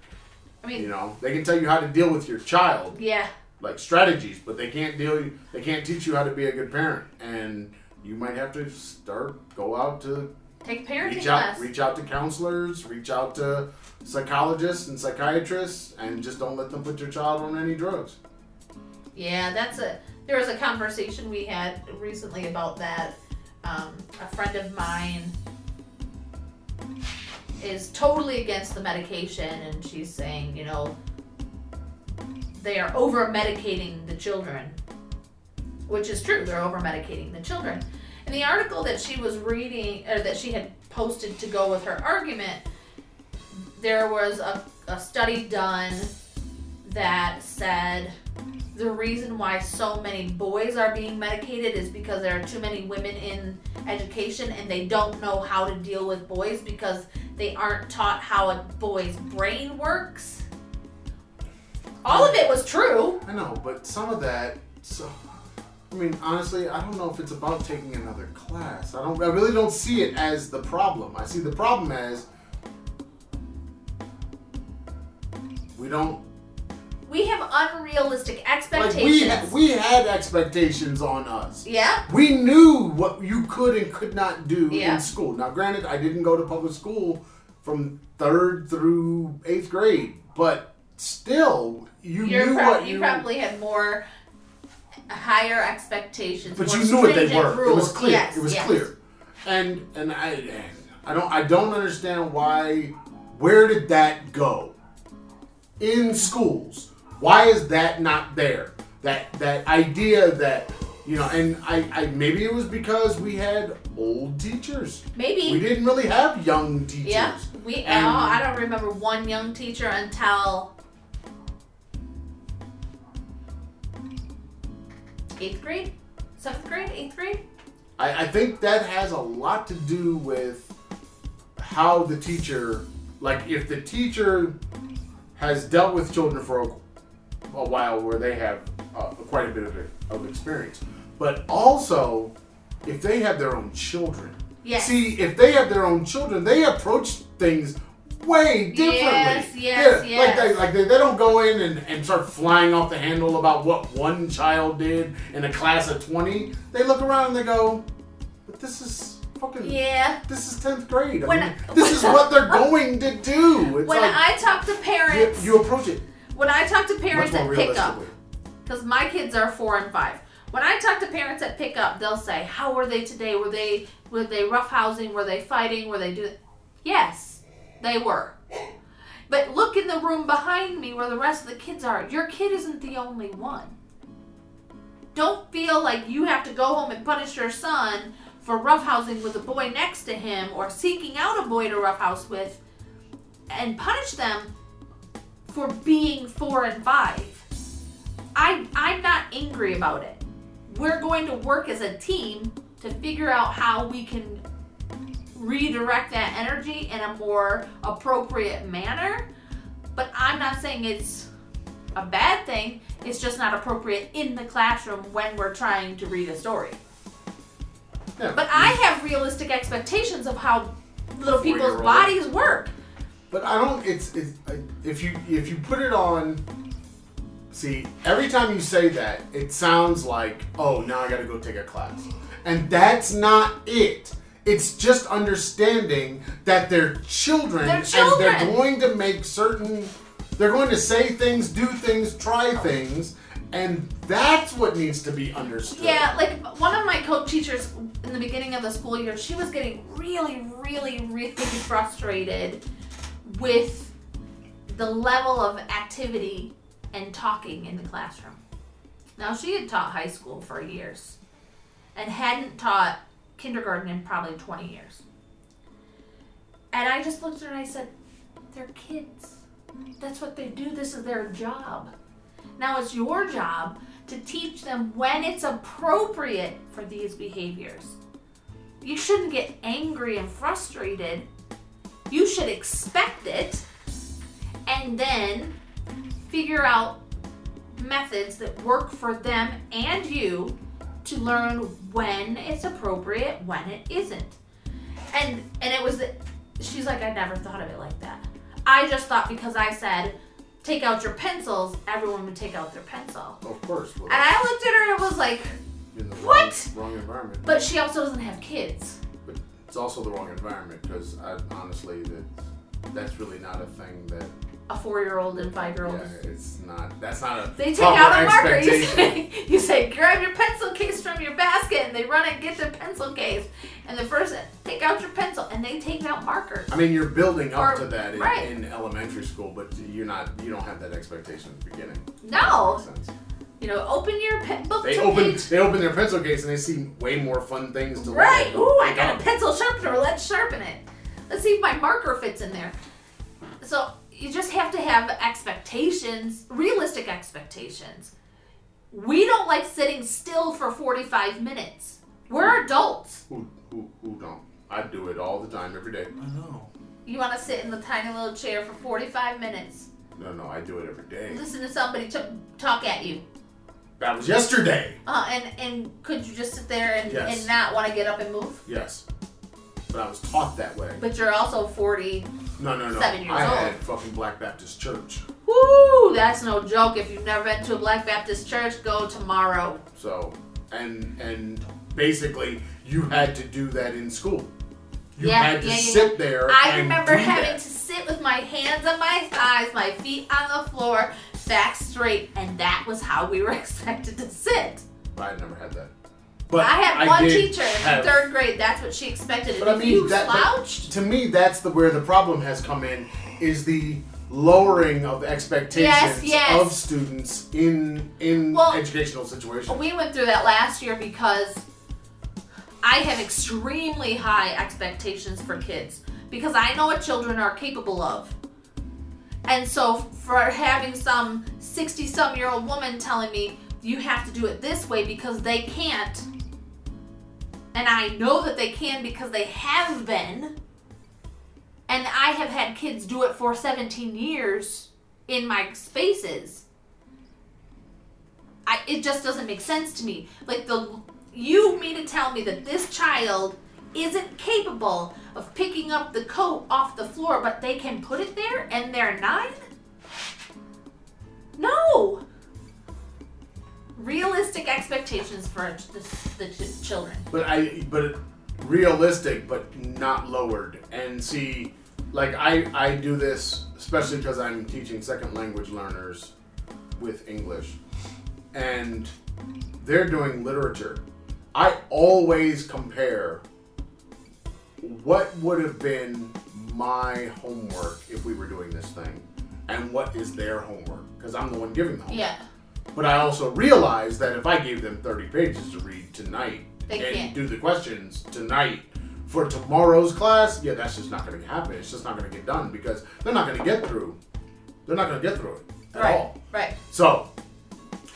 I mean, You know, they can tell you how to deal with your child, yeah. like strategies, but they can't deal. They can't teach you how to be a good parent, and you might have to start go out to Take parenting reach out, class. reach out to counselors, reach out to psychologists and psychiatrists, and just don't let them put your child on any drugs. Yeah, that's a. There was a conversation we had recently about that. Um, a friend of mine is totally against the medication, and she's saying, you know, they are over medicating the children. which is true. They're over medicating the children. In the article that she was reading, or that she had posted to go with her argument, there was a, a study done that said the reason why so many boys are being medicated is because there are too many women in education and they don't know how to deal with boys because they aren't taught how a boy's brain works. All of it was true. I know, but some of that. So, I mean, honestly, I don't know if it's about taking another class. I don't. I really don't see it as the problem. I see the problem as we don't We have unrealistic expectations. like we ha- we had expectations on us. yeah. We knew what you could and could not do Yeah. in school. Now, granted, I didn't go to public school from third through eighth grade, but still, you You're knew prob- what you, you. probably had more higher expectations. but you knew what they were. It was clear. Yes, it was yes. clear. And and I I don't I don't understand why. Where did that go? In schools, why is that not there? That that idea that you know, and I, I maybe it was because we had old teachers. Maybe. We didn't really have young teachers. Yeah, we. And- oh, I don't remember one young teacher until eighth grade, seventh grade, eighth grade. I, I think that has a lot to do with how the teacher, like if the teacher has dealt with children for a, a while where they have uh, quite a bit of, of experience, but also if they have their own children. Yes. See, if they have their own children, they approach things way differently. Yes, yes, Yeah, Like, they, like they, they don't go in and, and start flying off the handle about what one child did in a class of 20. They look around and they go, but this is fucking, Yeah. this is 10th grade. I mean, this is what they're going to do. It's When like, I talk to parents, you approach it when I talk to parents at pickup, because my kids are four and five. When I talk to parents at pickup, they'll say, "How were they today? Were they were they roughhousing? Were they fighting? Were they doing?" Yes, they were. But look in the room behind me where the rest of the kids are. Your kid isn't the only one. Don't feel like you have to go home and punish your son for roughhousing with a boy next to him or seeking out a boy to roughhouse with and punish them for being four and five. I I'm not angry about it. We're going to work as a team to figure out how we can redirect that energy in a more appropriate manner. But I'm not saying it's a bad thing. It's just not appropriate in the classroom when we're trying to read a story. Yeah. But I have realistic expectations of how little people's bodies work. But I don't. It's, it's if you if you put it on. See, every time you say that, it sounds like, oh, now I got to go take a class, and that's not it. It's just understanding that they're children, They're and they're going to make certain. They're going to say things, do things, try things, and that's what needs to be understood. Yeah, like one of my co-teachers in the beginning of the school year, she was getting really, really, really frustrated with the level of activity and talking in the classroom. Now she had taught high school for years and hadn't taught kindergarten in probably 20 years. And I just looked at her and I said, They're kids. That's what they do. This is their job. Now it's your job to teach them when it's appropriate for these behaviors. You shouldn't get angry and frustrated. You should expect it and then figure out methods that work for them and you to learn when it's appropriate, when it isn't. And and it was she's like I never thought of it like that. I just thought because I said take out your pencils, everyone would take out their pencil. of course. Well, And I looked at her and was like, What? Wrong, environment. but she also doesn't have kids. But it's also the wrong environment because I honestly that that's really not a thing that A four year old and five year old. yeah, it's not that's not a They take out a marker. You say, you say, grab your pencil case from your basket, and they run and get their pencil case. And the first, take out your pencil, and they take out markers. I mean, you're building up Or- to that in, right. in elementary school, but you're not you don't have that expectation at the beginning. No, You know, open your pe- book They open page. they open their pencil case and they see way more fun things to Right. look at. Ooh, I got a pencil sharpener. Let's sharpen it. Let's see if my marker fits in there. So you just have to have expectations, realistic expectations. We don't like sitting still for 45 minutes. We're adults. Who, who, who don't? I do it all the time, every day. I know. You want to sit in the tiny little chair for 45 minutes, No, no, I do it every day. listen to somebody t- talk at you. That was yesterday. Uh, and and could you just sit there and, Yes. and not want to get up and move? Yes. But I was taught that way. But you're also 40. No, no, no. Seven years I old. had fucking Black Baptist Church. Woo! That's no joke. If you've never been to a Black Baptist church, go tomorrow. So, and and basically, you had to do that in school. You Yeah, had to yeah, yeah, sit there. I remember having that. to sit with my hands on my thighs, my feet on the floor, back straight, and that was how we were expected to sit. I never had that. But I had one teacher in third grade. That's what she expected. And But I if mean, you that- that- slouched, To me, that's the where the problem has come in is the lowering of expectations Yes, yes. of students in in Well, educational situations. we went through that last year because I have extremely high expectations for kids because I know what children are capable of. And so for having some 60 some year old woman telling me you have to do it this way because they can't and I know that they can because they have been and I have had kids do it for 17 years in my spaces. I, it just doesn't make sense to me. Like the you mean to tell me that this child isn't capable of picking up the coat off the floor, but they can put it there and they're nine? No. Realistic expectations for the, the ch- children. but I but realistic but not lowered. And see, like I I do this especially because I'm teaching second language learners with English, and they're doing literature. I always compare what would have been my homework if we were doing this thing and what is their homework because I'm the one giving the homework. Yeah. But I also realize that if I gave them 30 pages to read tonight They and can't. do the questions tonight for tomorrow's class, yeah, that's just not going to happen. It's just not going to get done because they're not going to get through. They're not going to get through it at right. all. Right. So,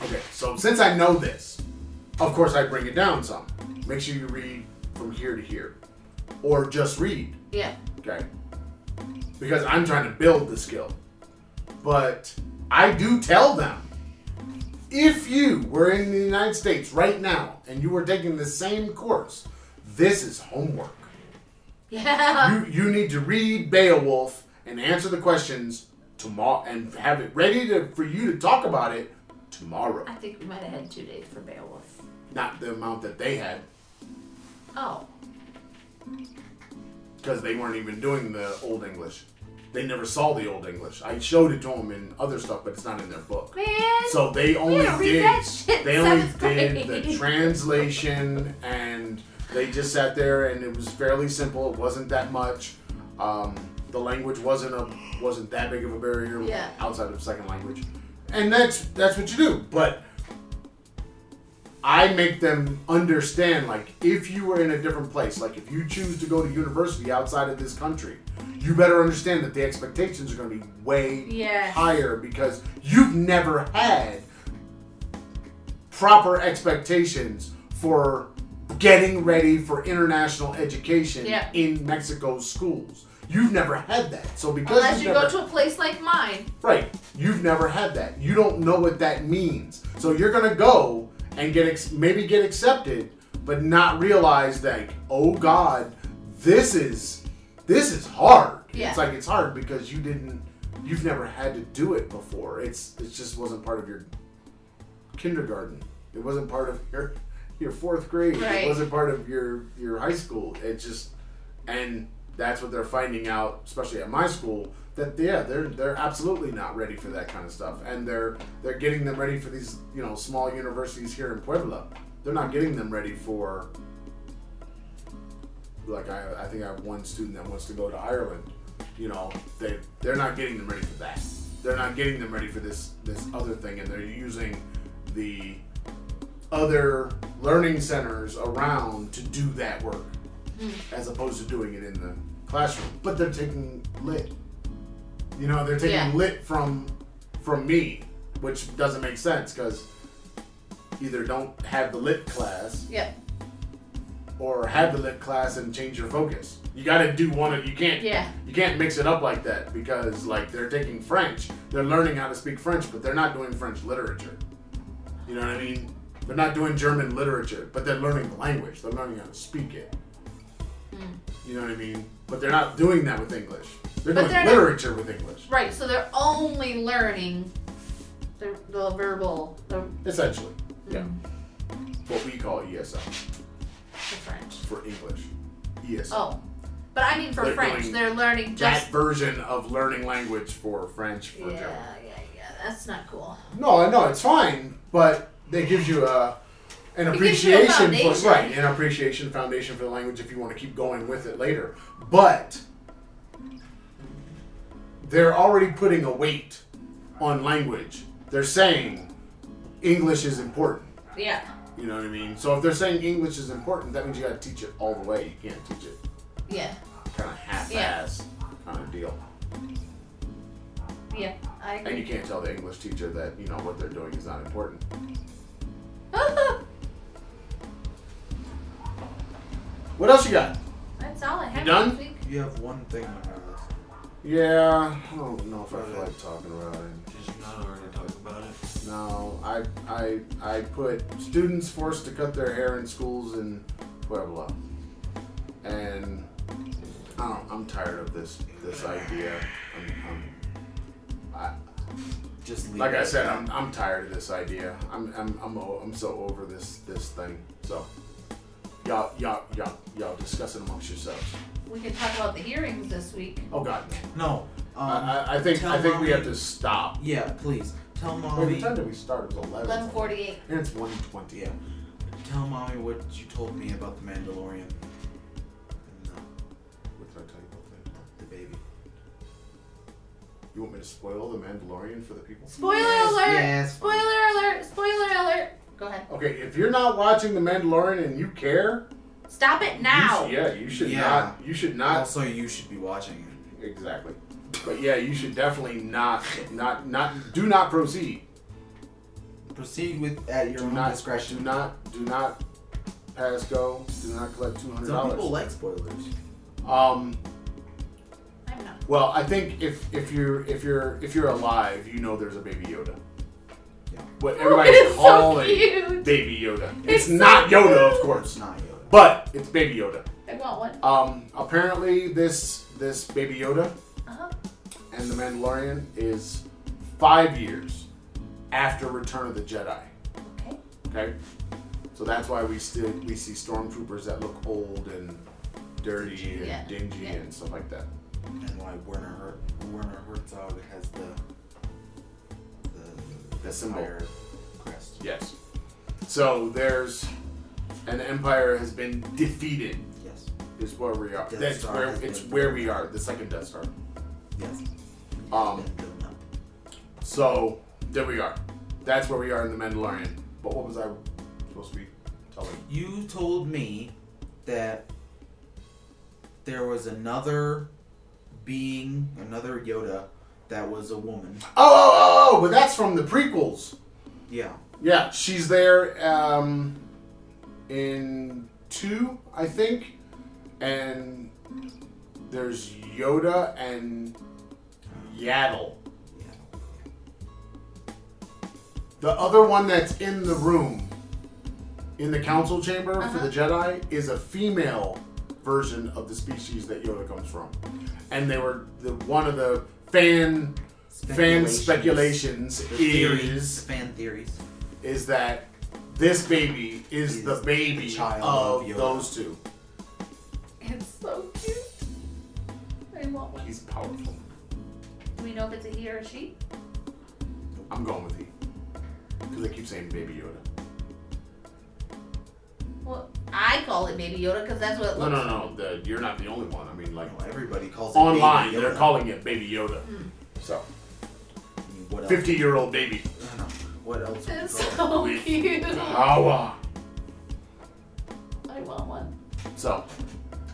okay, so since I know this, of course I bring it down some. Make sure you read from here to here, or just read. Yeah. Okay. Because I'm trying to build the skill. But I do tell them if you were in the United States right now and you were taking the same course, this is homework. Yeah. You you need to read Beowulf and answer the questions tomorrow and have it ready to for you to talk about it tomorrow. I think we might have had two days for Beowulf. Not the amount that they had Oh. because they weren't even doing the old English. They never saw the old English. I showed it to them in other stuff, but it's not in their book. Man. So they only did they only did the translation and they just sat there and it was fairly simple. It wasn't that much. Um, the language wasn't a wasn't that big of a barrier Yeah. outside of second language, and that's that's what you do. But I make them understand like if you were in a different place, like if you choose to go to university outside of this country, you better understand that the expectations are going to be way Yes. higher because you've never had proper expectations for getting ready for international education Yeah. in Mexico's schools. You've never had that. So because Unless you never, go to a place like mine. right, you've never had that. You don't know what that means. So you're gonna go and get ex- maybe get accepted, but not realize that oh God, this is this is hard. Yeah. It's like it's hard because you didn't you've never had to do it before. It's it just wasn't part of your kindergarten. It wasn't part of your your fourth grade. Right. It wasn't part of your your high school. It just and that's what they're finding out, especially at my school, that yeah, they're they're absolutely not ready for that kind of stuff, and they're they're getting them ready for these you know small universities here in Puebla. They're not getting them ready for like I, I think I have one student that wants to go to Ireland. You know, they they're not getting them ready for that. They're not getting them ready for this this other thing, and they're using the other learning centers around to do that work hmm. as opposed to doing it in the classroom. But they're taking lit. You know, they're taking Yeah. lit from from me, which doesn't make sense because either don't have the lit class Yep. or have the lit class and change your focus. You got to do one of you can't Yeah. you can't mix it up like that because like they're taking French, they're learning how to speak French, but they're not doing French literature. You know what I mean? They're not doing German literature, but they're learning the language. They're learning how to speak it. Mm. You know what I mean? But they're not doing that with English. They're But doing they're not- literature with English, Right. So they're only learning the, the verbal, the, essentially. Mm. Yeah. What we call ESL For French. for English. ESL. Oh. But I mean for They're French, they're learning that version of learning language for French for Yeah, German. yeah, yeah. That's not cool. No, no, it's fine, but it gives you a an It gives you a appreciation for right, an appreciation foundation for the language if you want to keep going with it later. But they're already putting a weight on language. They're saying English is important. Yeah. You know what I mean? So if they're saying English is important, that means you got to teach it all the way. You can't teach it Yeah. kind of half-ass kind of deal. Yeah. I agree. And you can't tell the English teacher that you know what they're doing is not important. What else you got? That's all I have done? this week. You have one thing on your list. Yeah, I don't know if I feel like talking about it. Did you not already talk about it? No, I I I put students forced to cut their hair in schools in Puebla, and I don't. I'm tired of this this idea. I'm, I'm, I, Just leave like it I said. I'm, I'm tired of this idea. I'm I'm I'm, o- I'm so over this this thing. So y'all y'all y'all y'all discuss it amongst yourselves. We can talk about the hearings this week. Oh God, no. No. Um, I, I, I think tell I think we mommy- have to stop. Yeah, please. Tell Wait, mommy. what time did we start? It was eleven. Eleven forty-eight. And it's one twenty. Yeah. Tell mommy what you told me about the Mandalorian. And, uh, What did I tell you about that? the baby. You want me to spoil the Mandalorian for the people? Spoiler Yes, alert! yes. Spoiler alert! Spoiler alert! Go ahead. Okay, if you're not watching the Mandalorian and you care, Stop it you now. should- yeah, you should Yeah. not. You should not. Also, you should be watching it. Exactly. But yeah, you should definitely not, not, not. Do not proceed. Proceed with at your Do own not discretion. Do not. Do not pass go. Do not collect two hundred dollars. Some people like spoilers. Um. I'm not. Well, I think if if you're if you're if you're alive, you know there's a baby Yoda. Yeah. What everybody's it's so calling cute. baby Yoda. It's It's, not so Yoda, of course, It's not Yoda. But it's baby Yoda. I want one. Um, apparently this this baby Yoda Uh-huh. and the Mandalorian is five years after Return of the Jedi. Okay. Okay, so that's why we still we see stormtroopers that look old and dirty and Yeah. dingy Yeah. and stuff like that. And why Werner Werner Herzog has the the, The symbol. crest. Yes. So there's and the Empire has been defeated. Yes. Is where we are. Death That's Star where it's been- where we are. The second Death Star. Yes. Um, Been building up. So there we are. That's where we are in the Mandalorian. But what was I supposed to be telling? You told me that there was another being, another Yoda, that was a woman. Oh, oh, oh, oh! But that's from the prequels. Yeah. Yeah, she's there um, in two, I think, and there's Yoda and Yaddle. The other one that's in the room, in the council chamber for Uh-huh. the Jedi, is a female version of the species that Yoda comes from, and they were the one of the fan fan speculations The theories, is fan theories. is that this baby is Is the baby the child of of those two. It's so cute. I want one. He's powerful. Do we know if it's a he or a she? I'm going with he because they keep saying baby Yoda. Well, I call it Baby Yoda because that's what it No, looks no, like. no. The, you're not the only one. I mean, like No, everybody calls it online, Baby they're calling it baby Yoda. Hmm. So, I mean, what else? 50 year old baby. I don't know. What else? It's call it? so cute. Power. I want one. So,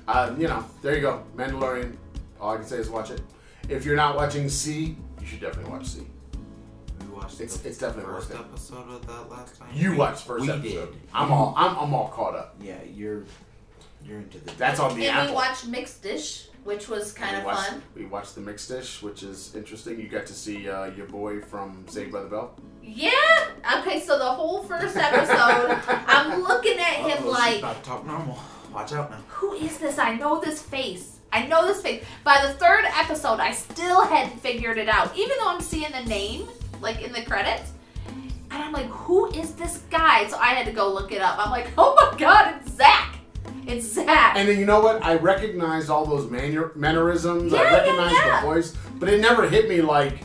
uh, you know, there you go. Mandalorian. All I can say is watch it. If you're not watching See, you should definitely watch See. We watched It's- the it's definitely first worth it. episode of that last time. You We- watched first we episode. Did. I'm all I'm, I'm all caught up. Yeah, you're you're into the. That's on the and Apple. we watched Mixed-ish, which was kind we of watched, fun. We watched the Mixed-ish, which is interesting. You got to see uh, your boy from Saved by the Bell. Yeah. Okay, so the whole first episode, I'm looking at him Uh-oh, she's like, about to talk normal. Watch out now. who is this? I know this face. I know this face. By the third episode, I still hadn't figured it out, even though I'm seeing the name like in the credits. And I'm like, who is this guy? So I had to go look it up. I'm like, oh my god, it's Zach. It's Zach. And then you know what? I recognized all those manu- mannerisms. Yeah, I yeah, recognized yeah. the voice, but it never hit me like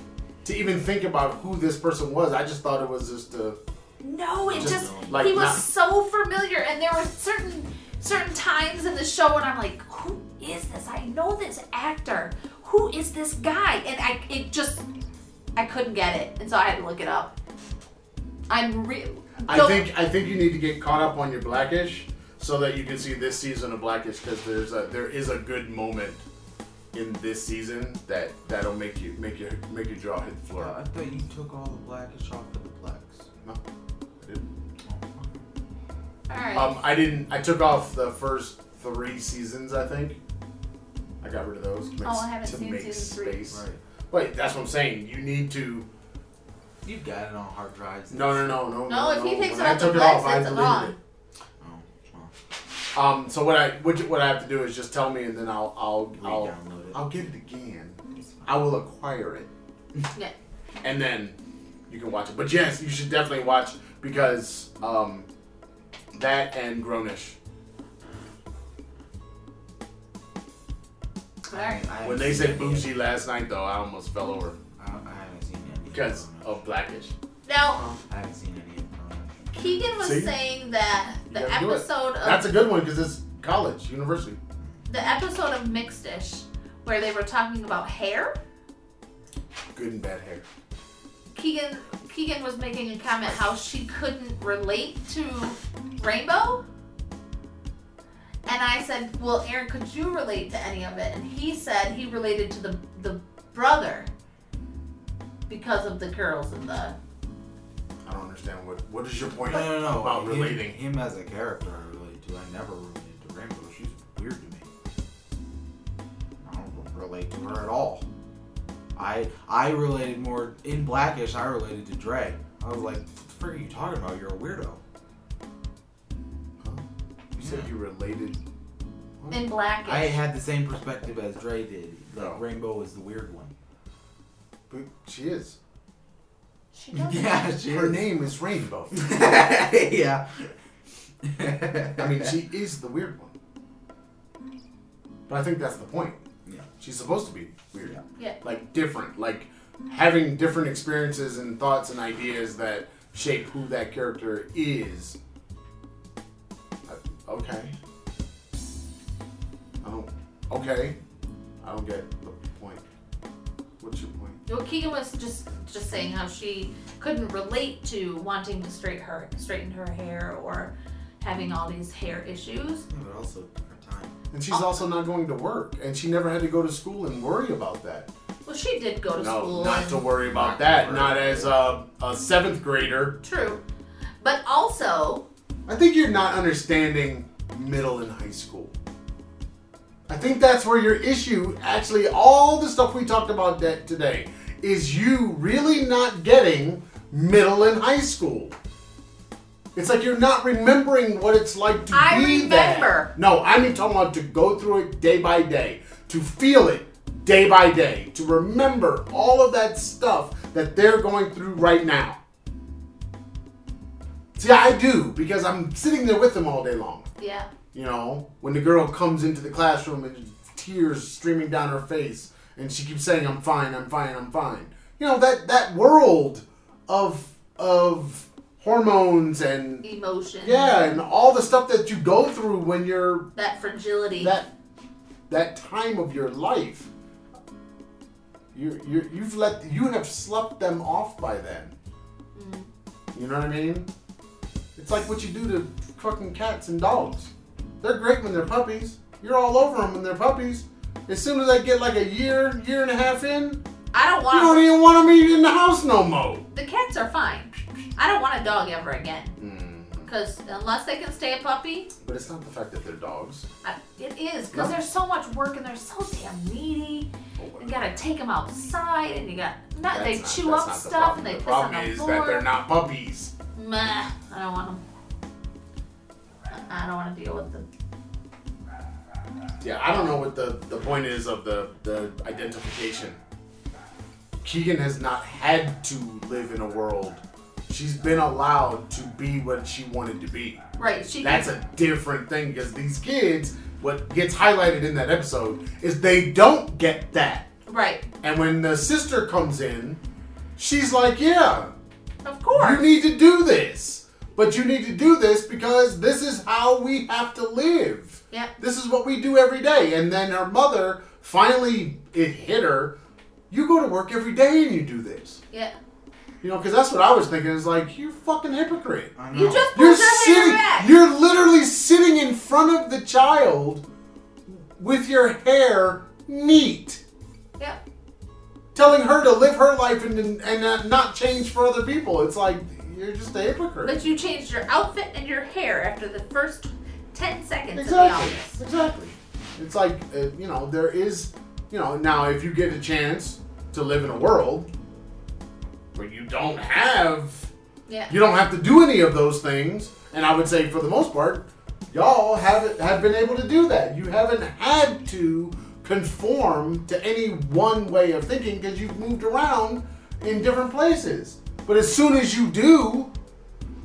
to even think about who this person was. I just thought it was just a. No, it Just, just, like, he was not- so familiar, and there were certain certain times in the show when I'm like, who is this? I know this actor. Who is this guy? And I it just I couldn't get it, and so I had to look it up. I'm real. I think I think you need to get caught up on your Blackish so that you can see this season of Blackish because there's a there is a good moment in this season that that'll make you make your make your jaw hit the floor. I thought you took all the blackish off of the blacks. No, I didn't. All right. Um, I didn't. I took off the first three seasons. I think I got rid of those. To make, Oh, I haven't to seen make season three. space. Right. Wait, that's what I'm saying. You need to. You've got it on hard drives. No, no, no, no. No, if he takes When it I off the took it off, I it's deleted gone. it. Well, Um, so what I what, you- what I have to do is just tell me, and then I'll I'll I'll. I'll get it again. I will acquire it, yeah. and then you can watch it. But yes, you should definitely watch because um, that and Grownish. All right. I When they said any of- bougie last night, though, I almost fell over I, I haven't seen any. because of of Blackish. Now I haven't seen any of Grownish. Keegan was See? saying that the You gotta do it. episode of That's a good one because it's college, university. the episode of Mixed-ish where they were talking about hair. Good and bad hair. Keegan Keegan was making a comment how she couldn't relate to Rainbow. And I said, "Well, Aaron, could you relate to any of it?" And he said he related to the the brother because of the curls and the I don't understand what what is your point No, no, no. about him, relating. him as a character, I relate to. I never related to Rainbow. She's weird to me. I don't relate to her at all. I I related more in Blackish. I related to Dre. I was like, "What the frick are you talking about? You're a weirdo." Huh? You said you related. in blackish. I had the same perspective as Dre did. Like Oh. Rainbow is the weird one. But she is. She does. yeah, she Her is. name is Rainbow. yeah. I mean, she is the weird one. But I think that's the point. Yeah. She's supposed to be weird. Yeah. Yeah. Like different. Like having different experiences and thoughts and ideas that shape who that character is. Uh, okay. I don't. Okay. I don't get the Well, Keegan was just just saying how she couldn't relate to wanting to straight her straighten her hair or having all these hair issues. Yeah, but also different time. And she's oh. also not going to work, and she never had to go to school and worry about that. Well, she did go to no, school. not to worry about Not that. worry Not as a, a seventh grader. True, but also I think you're not understanding middle and high school. I think that's where your issue, actually, all the stuff we talked about today, is you really not getting middle and high school. It's like you're not remembering what it's like to I be remember. that. No, I mean talking about to go through it day by day, to feel it day by day, to remember all of that stuff that they're going through right now. See, I do because I'm sitting there with them all day long. yeah, You know, when the girl comes into the classroom and tears streaming down her face, and she keeps saying, "I'm fine, I'm fine, I'm fine." You know that that world of of hormones and emotions. yeah, and all the stuff that you go through when you're that fragility. that that time of your life. You you you've let you have slept them off by then. Mm. You know what I mean? It's like what you do to fucking cats and dogs. They're great when they're puppies. You're all over them when they're puppies. As soon as they get like a year, year and a half in, I don't want. you don't even want them in the house no more. the cats are fine. I don't want a dog ever again Mm. because unless they can stay a puppy, But it's not the fact that they're dogs. I, it is because No. there's so much work and they're so damn needy. You gotta take them outside and you got not, they That's chew not- up not the stuff problem. and they the piss problem on the is that they're not puppies. Meh, I don't want them. I don't want to deal with them. Yeah, I don't know what the, the point is of the, the identification. Keegan has not had to live in a world. She's been allowed to be what she wanted to be. Right? She That's a different thing because these kids, what gets highlighted in that episode is they don't get that. right. And when the sister comes in, she's like, Yeah, Of course. you need to do this. But you need to do this because this is how we have to live. Yep. This is what we do every day. And then her mother finally it hit her. You go to work every day and you do this. Yeah. You know, because that's what I was thinking. Is like you fucking hypocrite. I know. You just You're pulled your hair sitting. back. You're literally sitting in front of the child with your hair neat, Yep. telling her to live her life and and uh, not change for other people. It's like you're just a hypocrite. But you changed your outfit and your hair after the first ten seconds in the Exactly. office. Exactly. It's like uh, you know there is you know now if you get a chance to live in a world where you don't have Yeah. you don't have to do any of those things, and I would say for the most part, y'all have have been able to do that. You haven't had to conform to any one way of thinking because you've moved around in different places. But as soon as you do,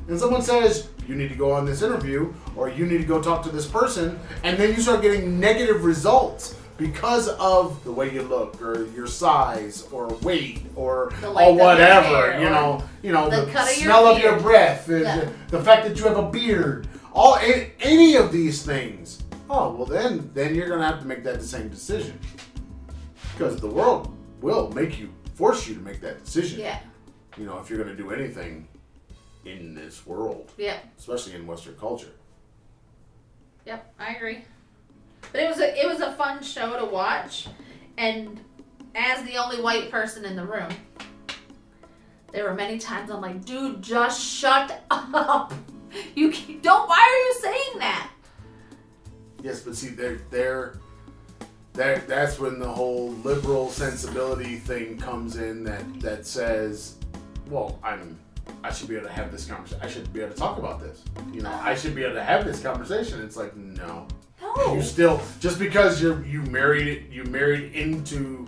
and someone says you need to go on this interview or you need to go talk to this person, and then you start getting negative results because of the way you look or your size or weight or or length of your whatever, hair, you know, you know the the, cut of your smell of your breath, Yeah. the, fact that you have a beard, all any of these things. Oh well, then then you're gonna have to make that the same decision because the world will make you force you to make that decision. Yeah. You know, if you're gonna do anything in this world, Yeah. especially in Western culture. Yep, I agree. But it was a it was a fun show to watch, and as the only white person in the room, there were many times I'm like, dude, just shut up. You can't- don't. Why are you saying that? Yes, but see, they're they're that that's when the whole liberal sensibility thing comes in that that says, well, I'm I should be able to have this conversation. I should be able to talk about this. You know, I should be able to have this conversation. It's like no, No. you still just because you're you married you married into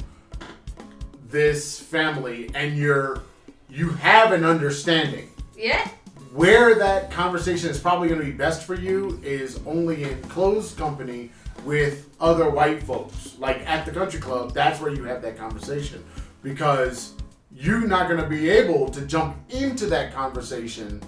this family and you're you have an understanding Yeah. where that conversation is probably going to be best for you is only in closed company with other white folks. Like at the country club, that's where you have that conversation because you're not going to be able to jump into that conversation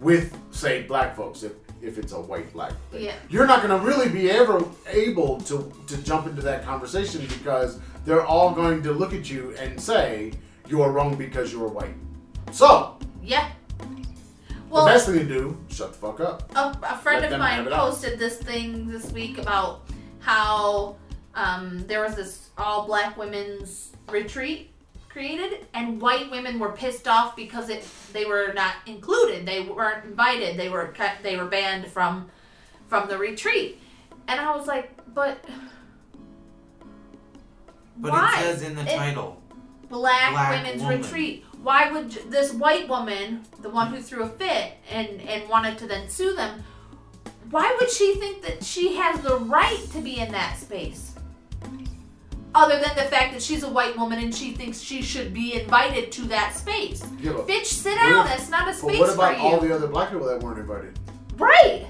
with, say, black folks if, if it's a white black thing. Yeah. You're not going to really be ever able to, to jump into that conversation because they're all going to look at you and say, you're wrong because you're white. So, Yeah. Well, the best thing to do, shut the fuck up. a, a friend Let of mine out. posted this thing this week about how um, there was this all black women's retreat created and white women were pissed off because it they were not included they weren't invited they were cut they were banned from from the retreat and i was like but But why it says in the It- title. black, Black women's woman. retreat. Why would this white woman, the one who threw a fit and and wanted to then sue them, why would she think that she has the right to be in that space? Other than the fact that she's a white woman and she thinks she should be invited to that space. Yeah, Bitch, sit down. if- That's not a space what about all the other black people that weren't invited? Right.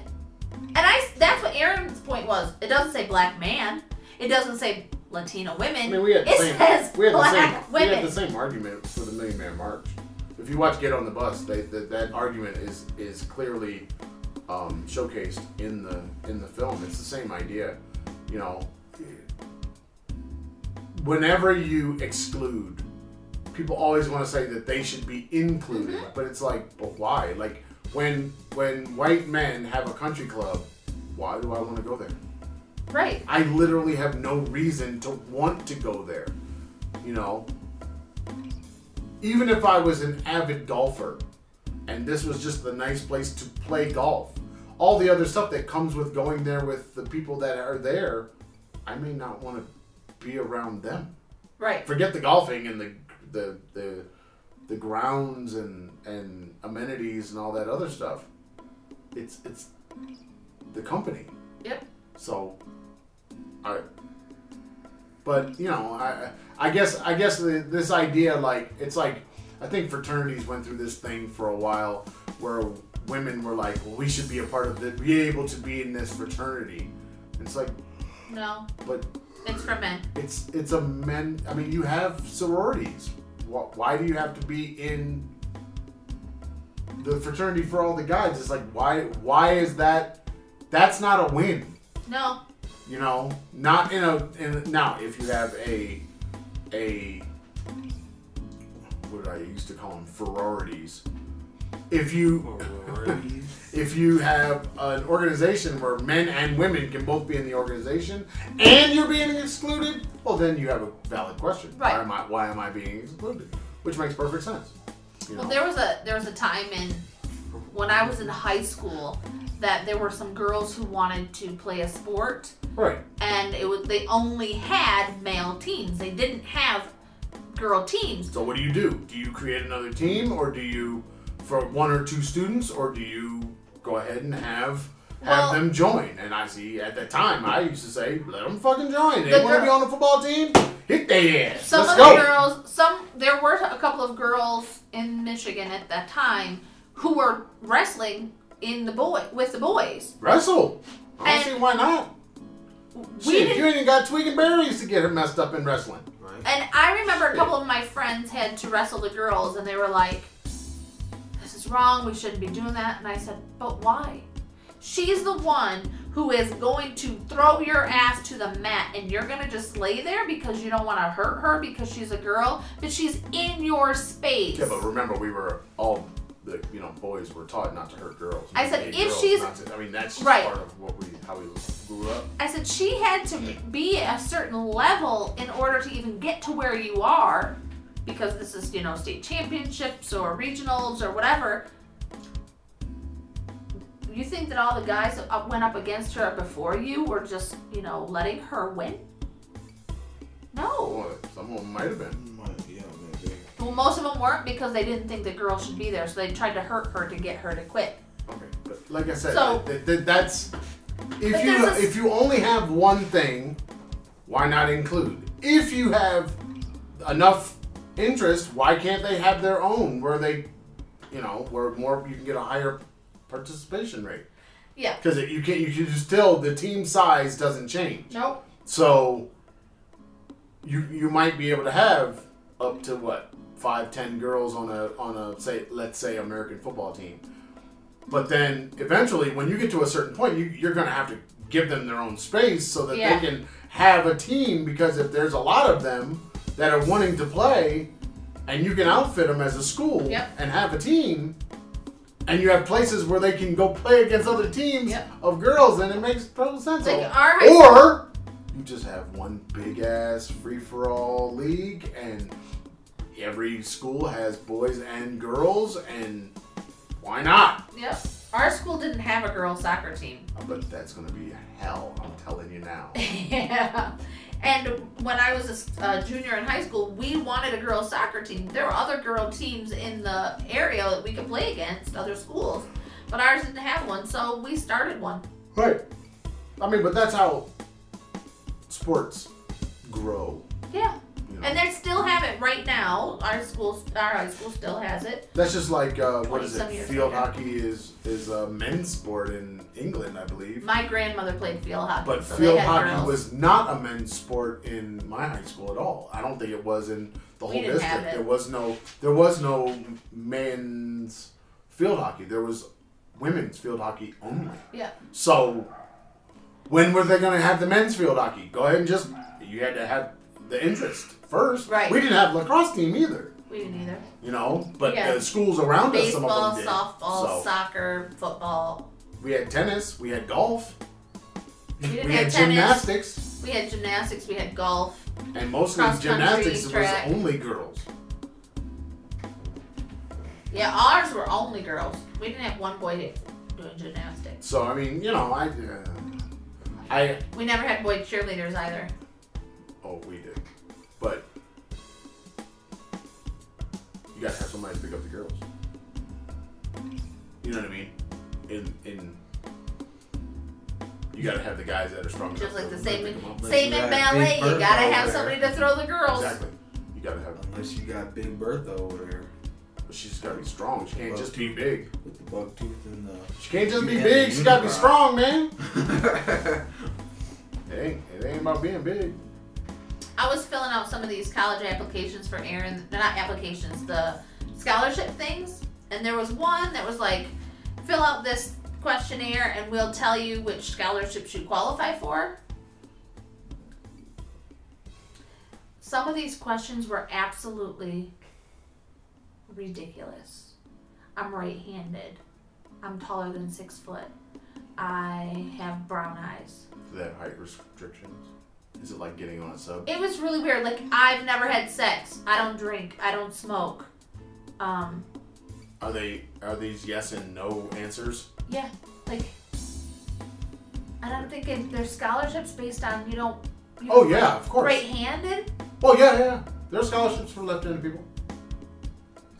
And I that's what Aaron's point was. It doesn't say black man. It doesn't say Latino women. I mean, we had the it same. says We had the black same. We had the same argument for the Million Man March. If you watch Get on the Bus, they, that that argument is is clearly um, showcased in the in the film. It's the same idea. You know, whenever you exclude people always want to say that they should be included, Mm-hmm. but it's like, but why? Like when when white men have a country club, why do I want to go there? Right. I literally have no reason to want to go there. You know, even if I was an avid golfer and this was just the nice place to play golf, all the other stuff that comes with going there with the people that are there, I may not want to be around them. Right. Forget the golfing and the the the, the grounds and and amenities and all that other stuff. It's it's the company. Yep. So, I. But you know, I I guess I guess the, this idea like it's like I think fraternities went through this thing for a while where women were like, well, we should be a part of it, be able to be in this fraternity. It's like, No, but it's for men. it's it's a men. I mean, you have sororities. Why, why do you have to be in the fraternity for all the guys? It's like why why is that? That's not a win. No. You know, not in a in now if you have a a what did I used to call them Ferrarities. If you if you have an organization where men and women can both be in the organization and you're being excluded, well then you have a valid question. Right. Why am I why am I being excluded? Which makes perfect sense. You know? Well, there was a there was a time in when I was in high school that there were some girls who wanted to play a sport, right. and it was they only had male teams. They didn't have girl teams. So what do you do? Do you create another team, or do you, for one or two students, or do you go ahead and have have Well- them join? And I see at that time I used to say, let them fucking join. They The want to be on the football team, hit their ass. Some Let's of go. the girls, some there were a couple of girls in Michigan at that time who were wrestling in the boy with the boys. Wrestle. I don't And- see why not. We Shit, you ain't even got twig and berries to get her messed up in wrestling. Right? And I remember a couple of my friends had to wrestle the girls, and they were like, "This is wrong. We shouldn't be doing that." And I said, "But why? She's the one who is going to throw your ass to the mat, and you're gonna just lay there because you don't want to hurt her because she's a girl, but she's in your space." Yeah, but remember we were all the you know boys were taught not to hurt girls. I said, if girls, she's- not to- I mean that's Right. part of what we how we grew up. I said she had to be a certain level in order to even get to where you are, because this is you know state championships or regionals or whatever. You think that all the guys that uh, went up against her before you were just you know letting her win? No. Oh, some of them might have been. Mm, might- yeah, maybe. Well, most of them weren't because they didn't think the girl should be there, so they tried to hurt her to get her to quit. Okay, but like I said, So- th- th- that's if you there's a s- if you only have one thing, why not include? If you have enough interest, why can't they have their own where they, you know, where more you can get a higher participation rate? Yeah. Because you can't, you can still the team size doesn't change. Nope. So you you might be able to have up to what five ten girls on a on a say let's say American football team, but then eventually when you get to a certain point you you're gonna have to give them their own space so that Yeah. they can have a team because if there's a lot of them that are wanting to play and you can outfit them as a school Yep. and have a team and you have places where they can go play against other teams Yep. of girls and it makes total sense Like or you just have one big ass free for all league, and every school has boys and girls, and why not? Yep. Our school didn't have a girls soccer team. But that's gonna be hell. I'm telling you now. yeah. And when I was a junior in high school, we wanted a girls soccer team. There were other girl teams in the area that we could play against, other schools, but ours didn't have one, so we started one. Right. I mean, but that's how sports grow. Yeah. You know? And they still have it right now. Our school, our high school still has it. that's just like uh, what is it? Field later. hockey is is a men's sport in England, I believe. My grandmother played field hockey, But so field hockey girls. was not a men's sport in my high school at all. I don't think it was in the whole district. There was no there was no men's field hockey. There was women's field hockey only. Yeah. So when were they going to have the men's field hockey? Go ahead and just you had to have the interest first. Right. We didn't have lacrosse team either. We didn't either. You know, but Yeah. the schools around us, some Baseball, of them did. softball, So soccer, football. We had tennis, we had golf, We didn't we had gymnastics, We had gymnastics. We had golf. and mostly gymnastics was track. only girls. Yeah, ours were only girls. We didn't have one boy doing gymnastics. So I mean, you know, I, uh, I, We never had boy cheerleaders either. oh, we did, but you gotta have somebody to pick up the girls. You know what I mean? In in. You gotta have the guys that are strong Just enough like the same in, same in ballet. Big You gotta have there. somebody to throw the girls. Exactly. You gotta have. Unless you got Big Bertha over there But she's gotta be strong. She can't just be big. with the buck tooth and the. She can't just be big. She gotta be strong, man. It ain't. It ain't about being big. I was filling out some of these college applications for Aaron. They're not applications, the scholarship things. And there was one that was like, fill out this questionnaire and we'll tell you which scholarships you qualify for. Some of these questions were absolutely ridiculous. I'm right handed. I'm taller than six foot. I have brown eyes. Do they have height restrictions? Is it like getting on a sub? It was really weird. Like I've never had sex. I don't drink. I don't smoke. Um, Are they? Are these yes and no answers? yeah, like. And I'm thinking there's scholarships based on you don't. You Oh yeah, of course. Right-handed. Oh yeah, yeah. There are scholarships for left-handed people.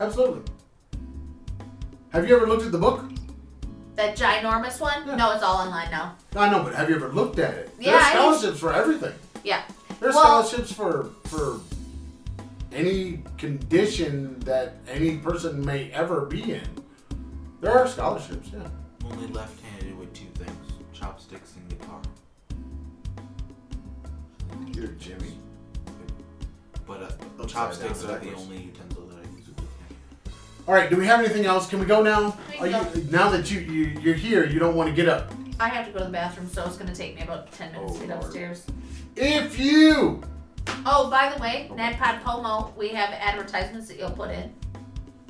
Absolutely. Have you ever looked at the book? That ginormous one. Yeah. No, it's all online now. I know, but have you ever looked at it? Yeah, There are scholarships for everything. Yeah. There's Well- scholarships for for any condition that any person may ever be in. There are scholarships, yeah. Only left-handed with two things: chopsticks and guitar. You're Jimmy. But uh, chopsticks down are the backwards. only utensil that I use with it. All right, do we have anything else? Can we go now? Are you now that you, you you're here, you don't want to get up. I have to go to the bathroom, so it's gonna take me about ten minutes Oh, to get Lord. upstairs. If you Oh, by the way, NADPOD Pomo, we have advertisements that you'll put in.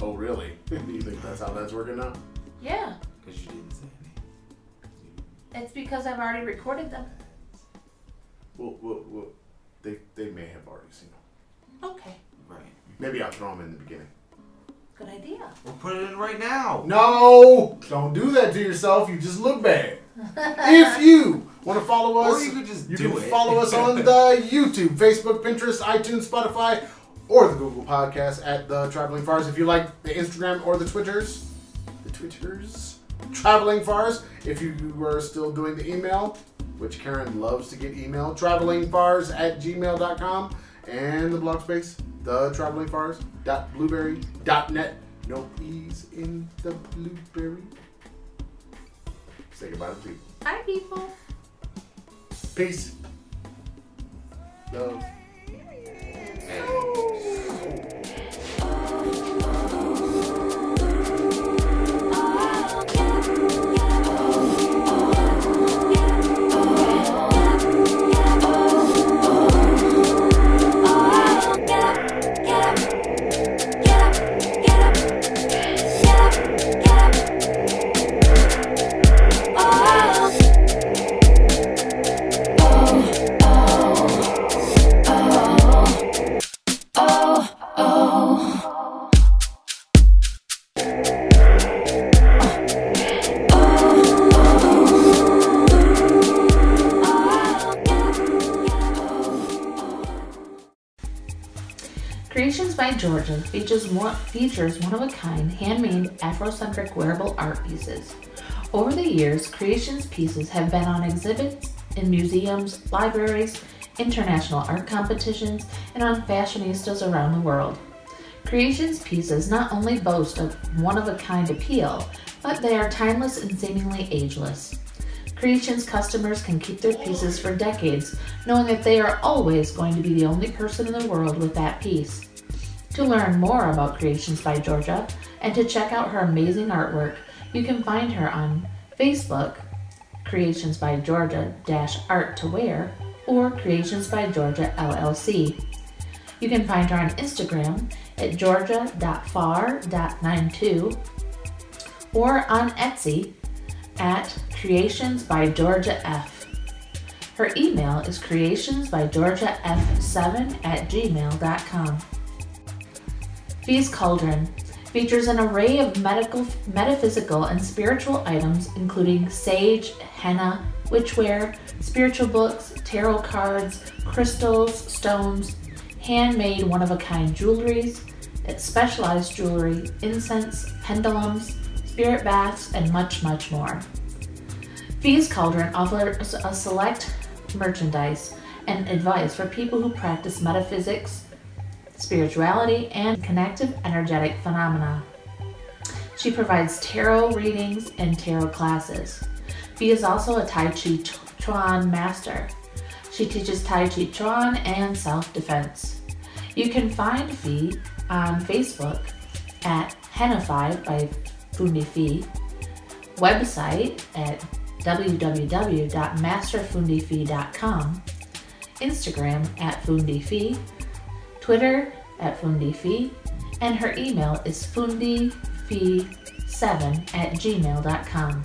Oh really? you think that's how that's working now? Yeah, Because you didn't say any. it's because I've already recorded them. Well, well, well they they may have already seen them. Okay, Right. Maybe I'll throw them in the beginning. good idea. We'll put it in right now. No, don't do that to yourself. You just look bad. if you want to follow us, Or you could just you do can it. follow us on the YouTube, Facebook, Pinterest, iTunes, Spotify, or the Google Podcast at the Traveling Fars. If you like the Instagram or the Twitters, the Twitters, Traveling Fars. If you were still doing the email, which Karen loves to get email, travelingfars at gmail.com, and the blog space, the travelingfars.blubrry.net. No E's in the blueberry. Say goodbye to people. Hi, people. Peace. Love. Features one, features one-of-a-kind, handmade, Afrocentric wearable art pieces. Over the years, Creations pieces have been on exhibits in museums, libraries, international art competitions, and on fashionistas around the world. Creations pieces not only boast of one-of-a-kind appeal, but they are timeless and seemingly ageless. Creations customers can keep their pieces for decades, knowing that they are always going to be the only person in the world with that piece. To learn more about Creations by Georgia and to check out her amazing artwork, you can find her on Facebook, Creations by Georgia Art to Wear, or Creations by Georgia LLC. You can find her on Instagram at georgia.far.92 or on Etsy at Creations by Georgia F. Her email is creationsbygeorgiaf7 at gmail.com. Fee's Cauldron features an array of medical, metaphysical, and spiritual items, including sage, henna, witchware, spiritual books, tarot cards, crystals, stones, handmade one of a kind jewelries, specialized jewelry, incense, pendulums, spirit baths, and much, much more. Fee's Cauldron offers a select merchandise and advice for people who practice metaphysics, spirituality, and connective energetic phenomena. She provides tarot readings and tarot classes. Fee is also a Tai Chi Chuan master. She teaches Tai Chi Chuan and self defense. You can find Fee on Facebook at Hennified by Fundi Fee, website at www.masterfundifee.com, Instagram at Fundifee, Twitter at Fundifee, and her email is fundifee7 at gmail.com.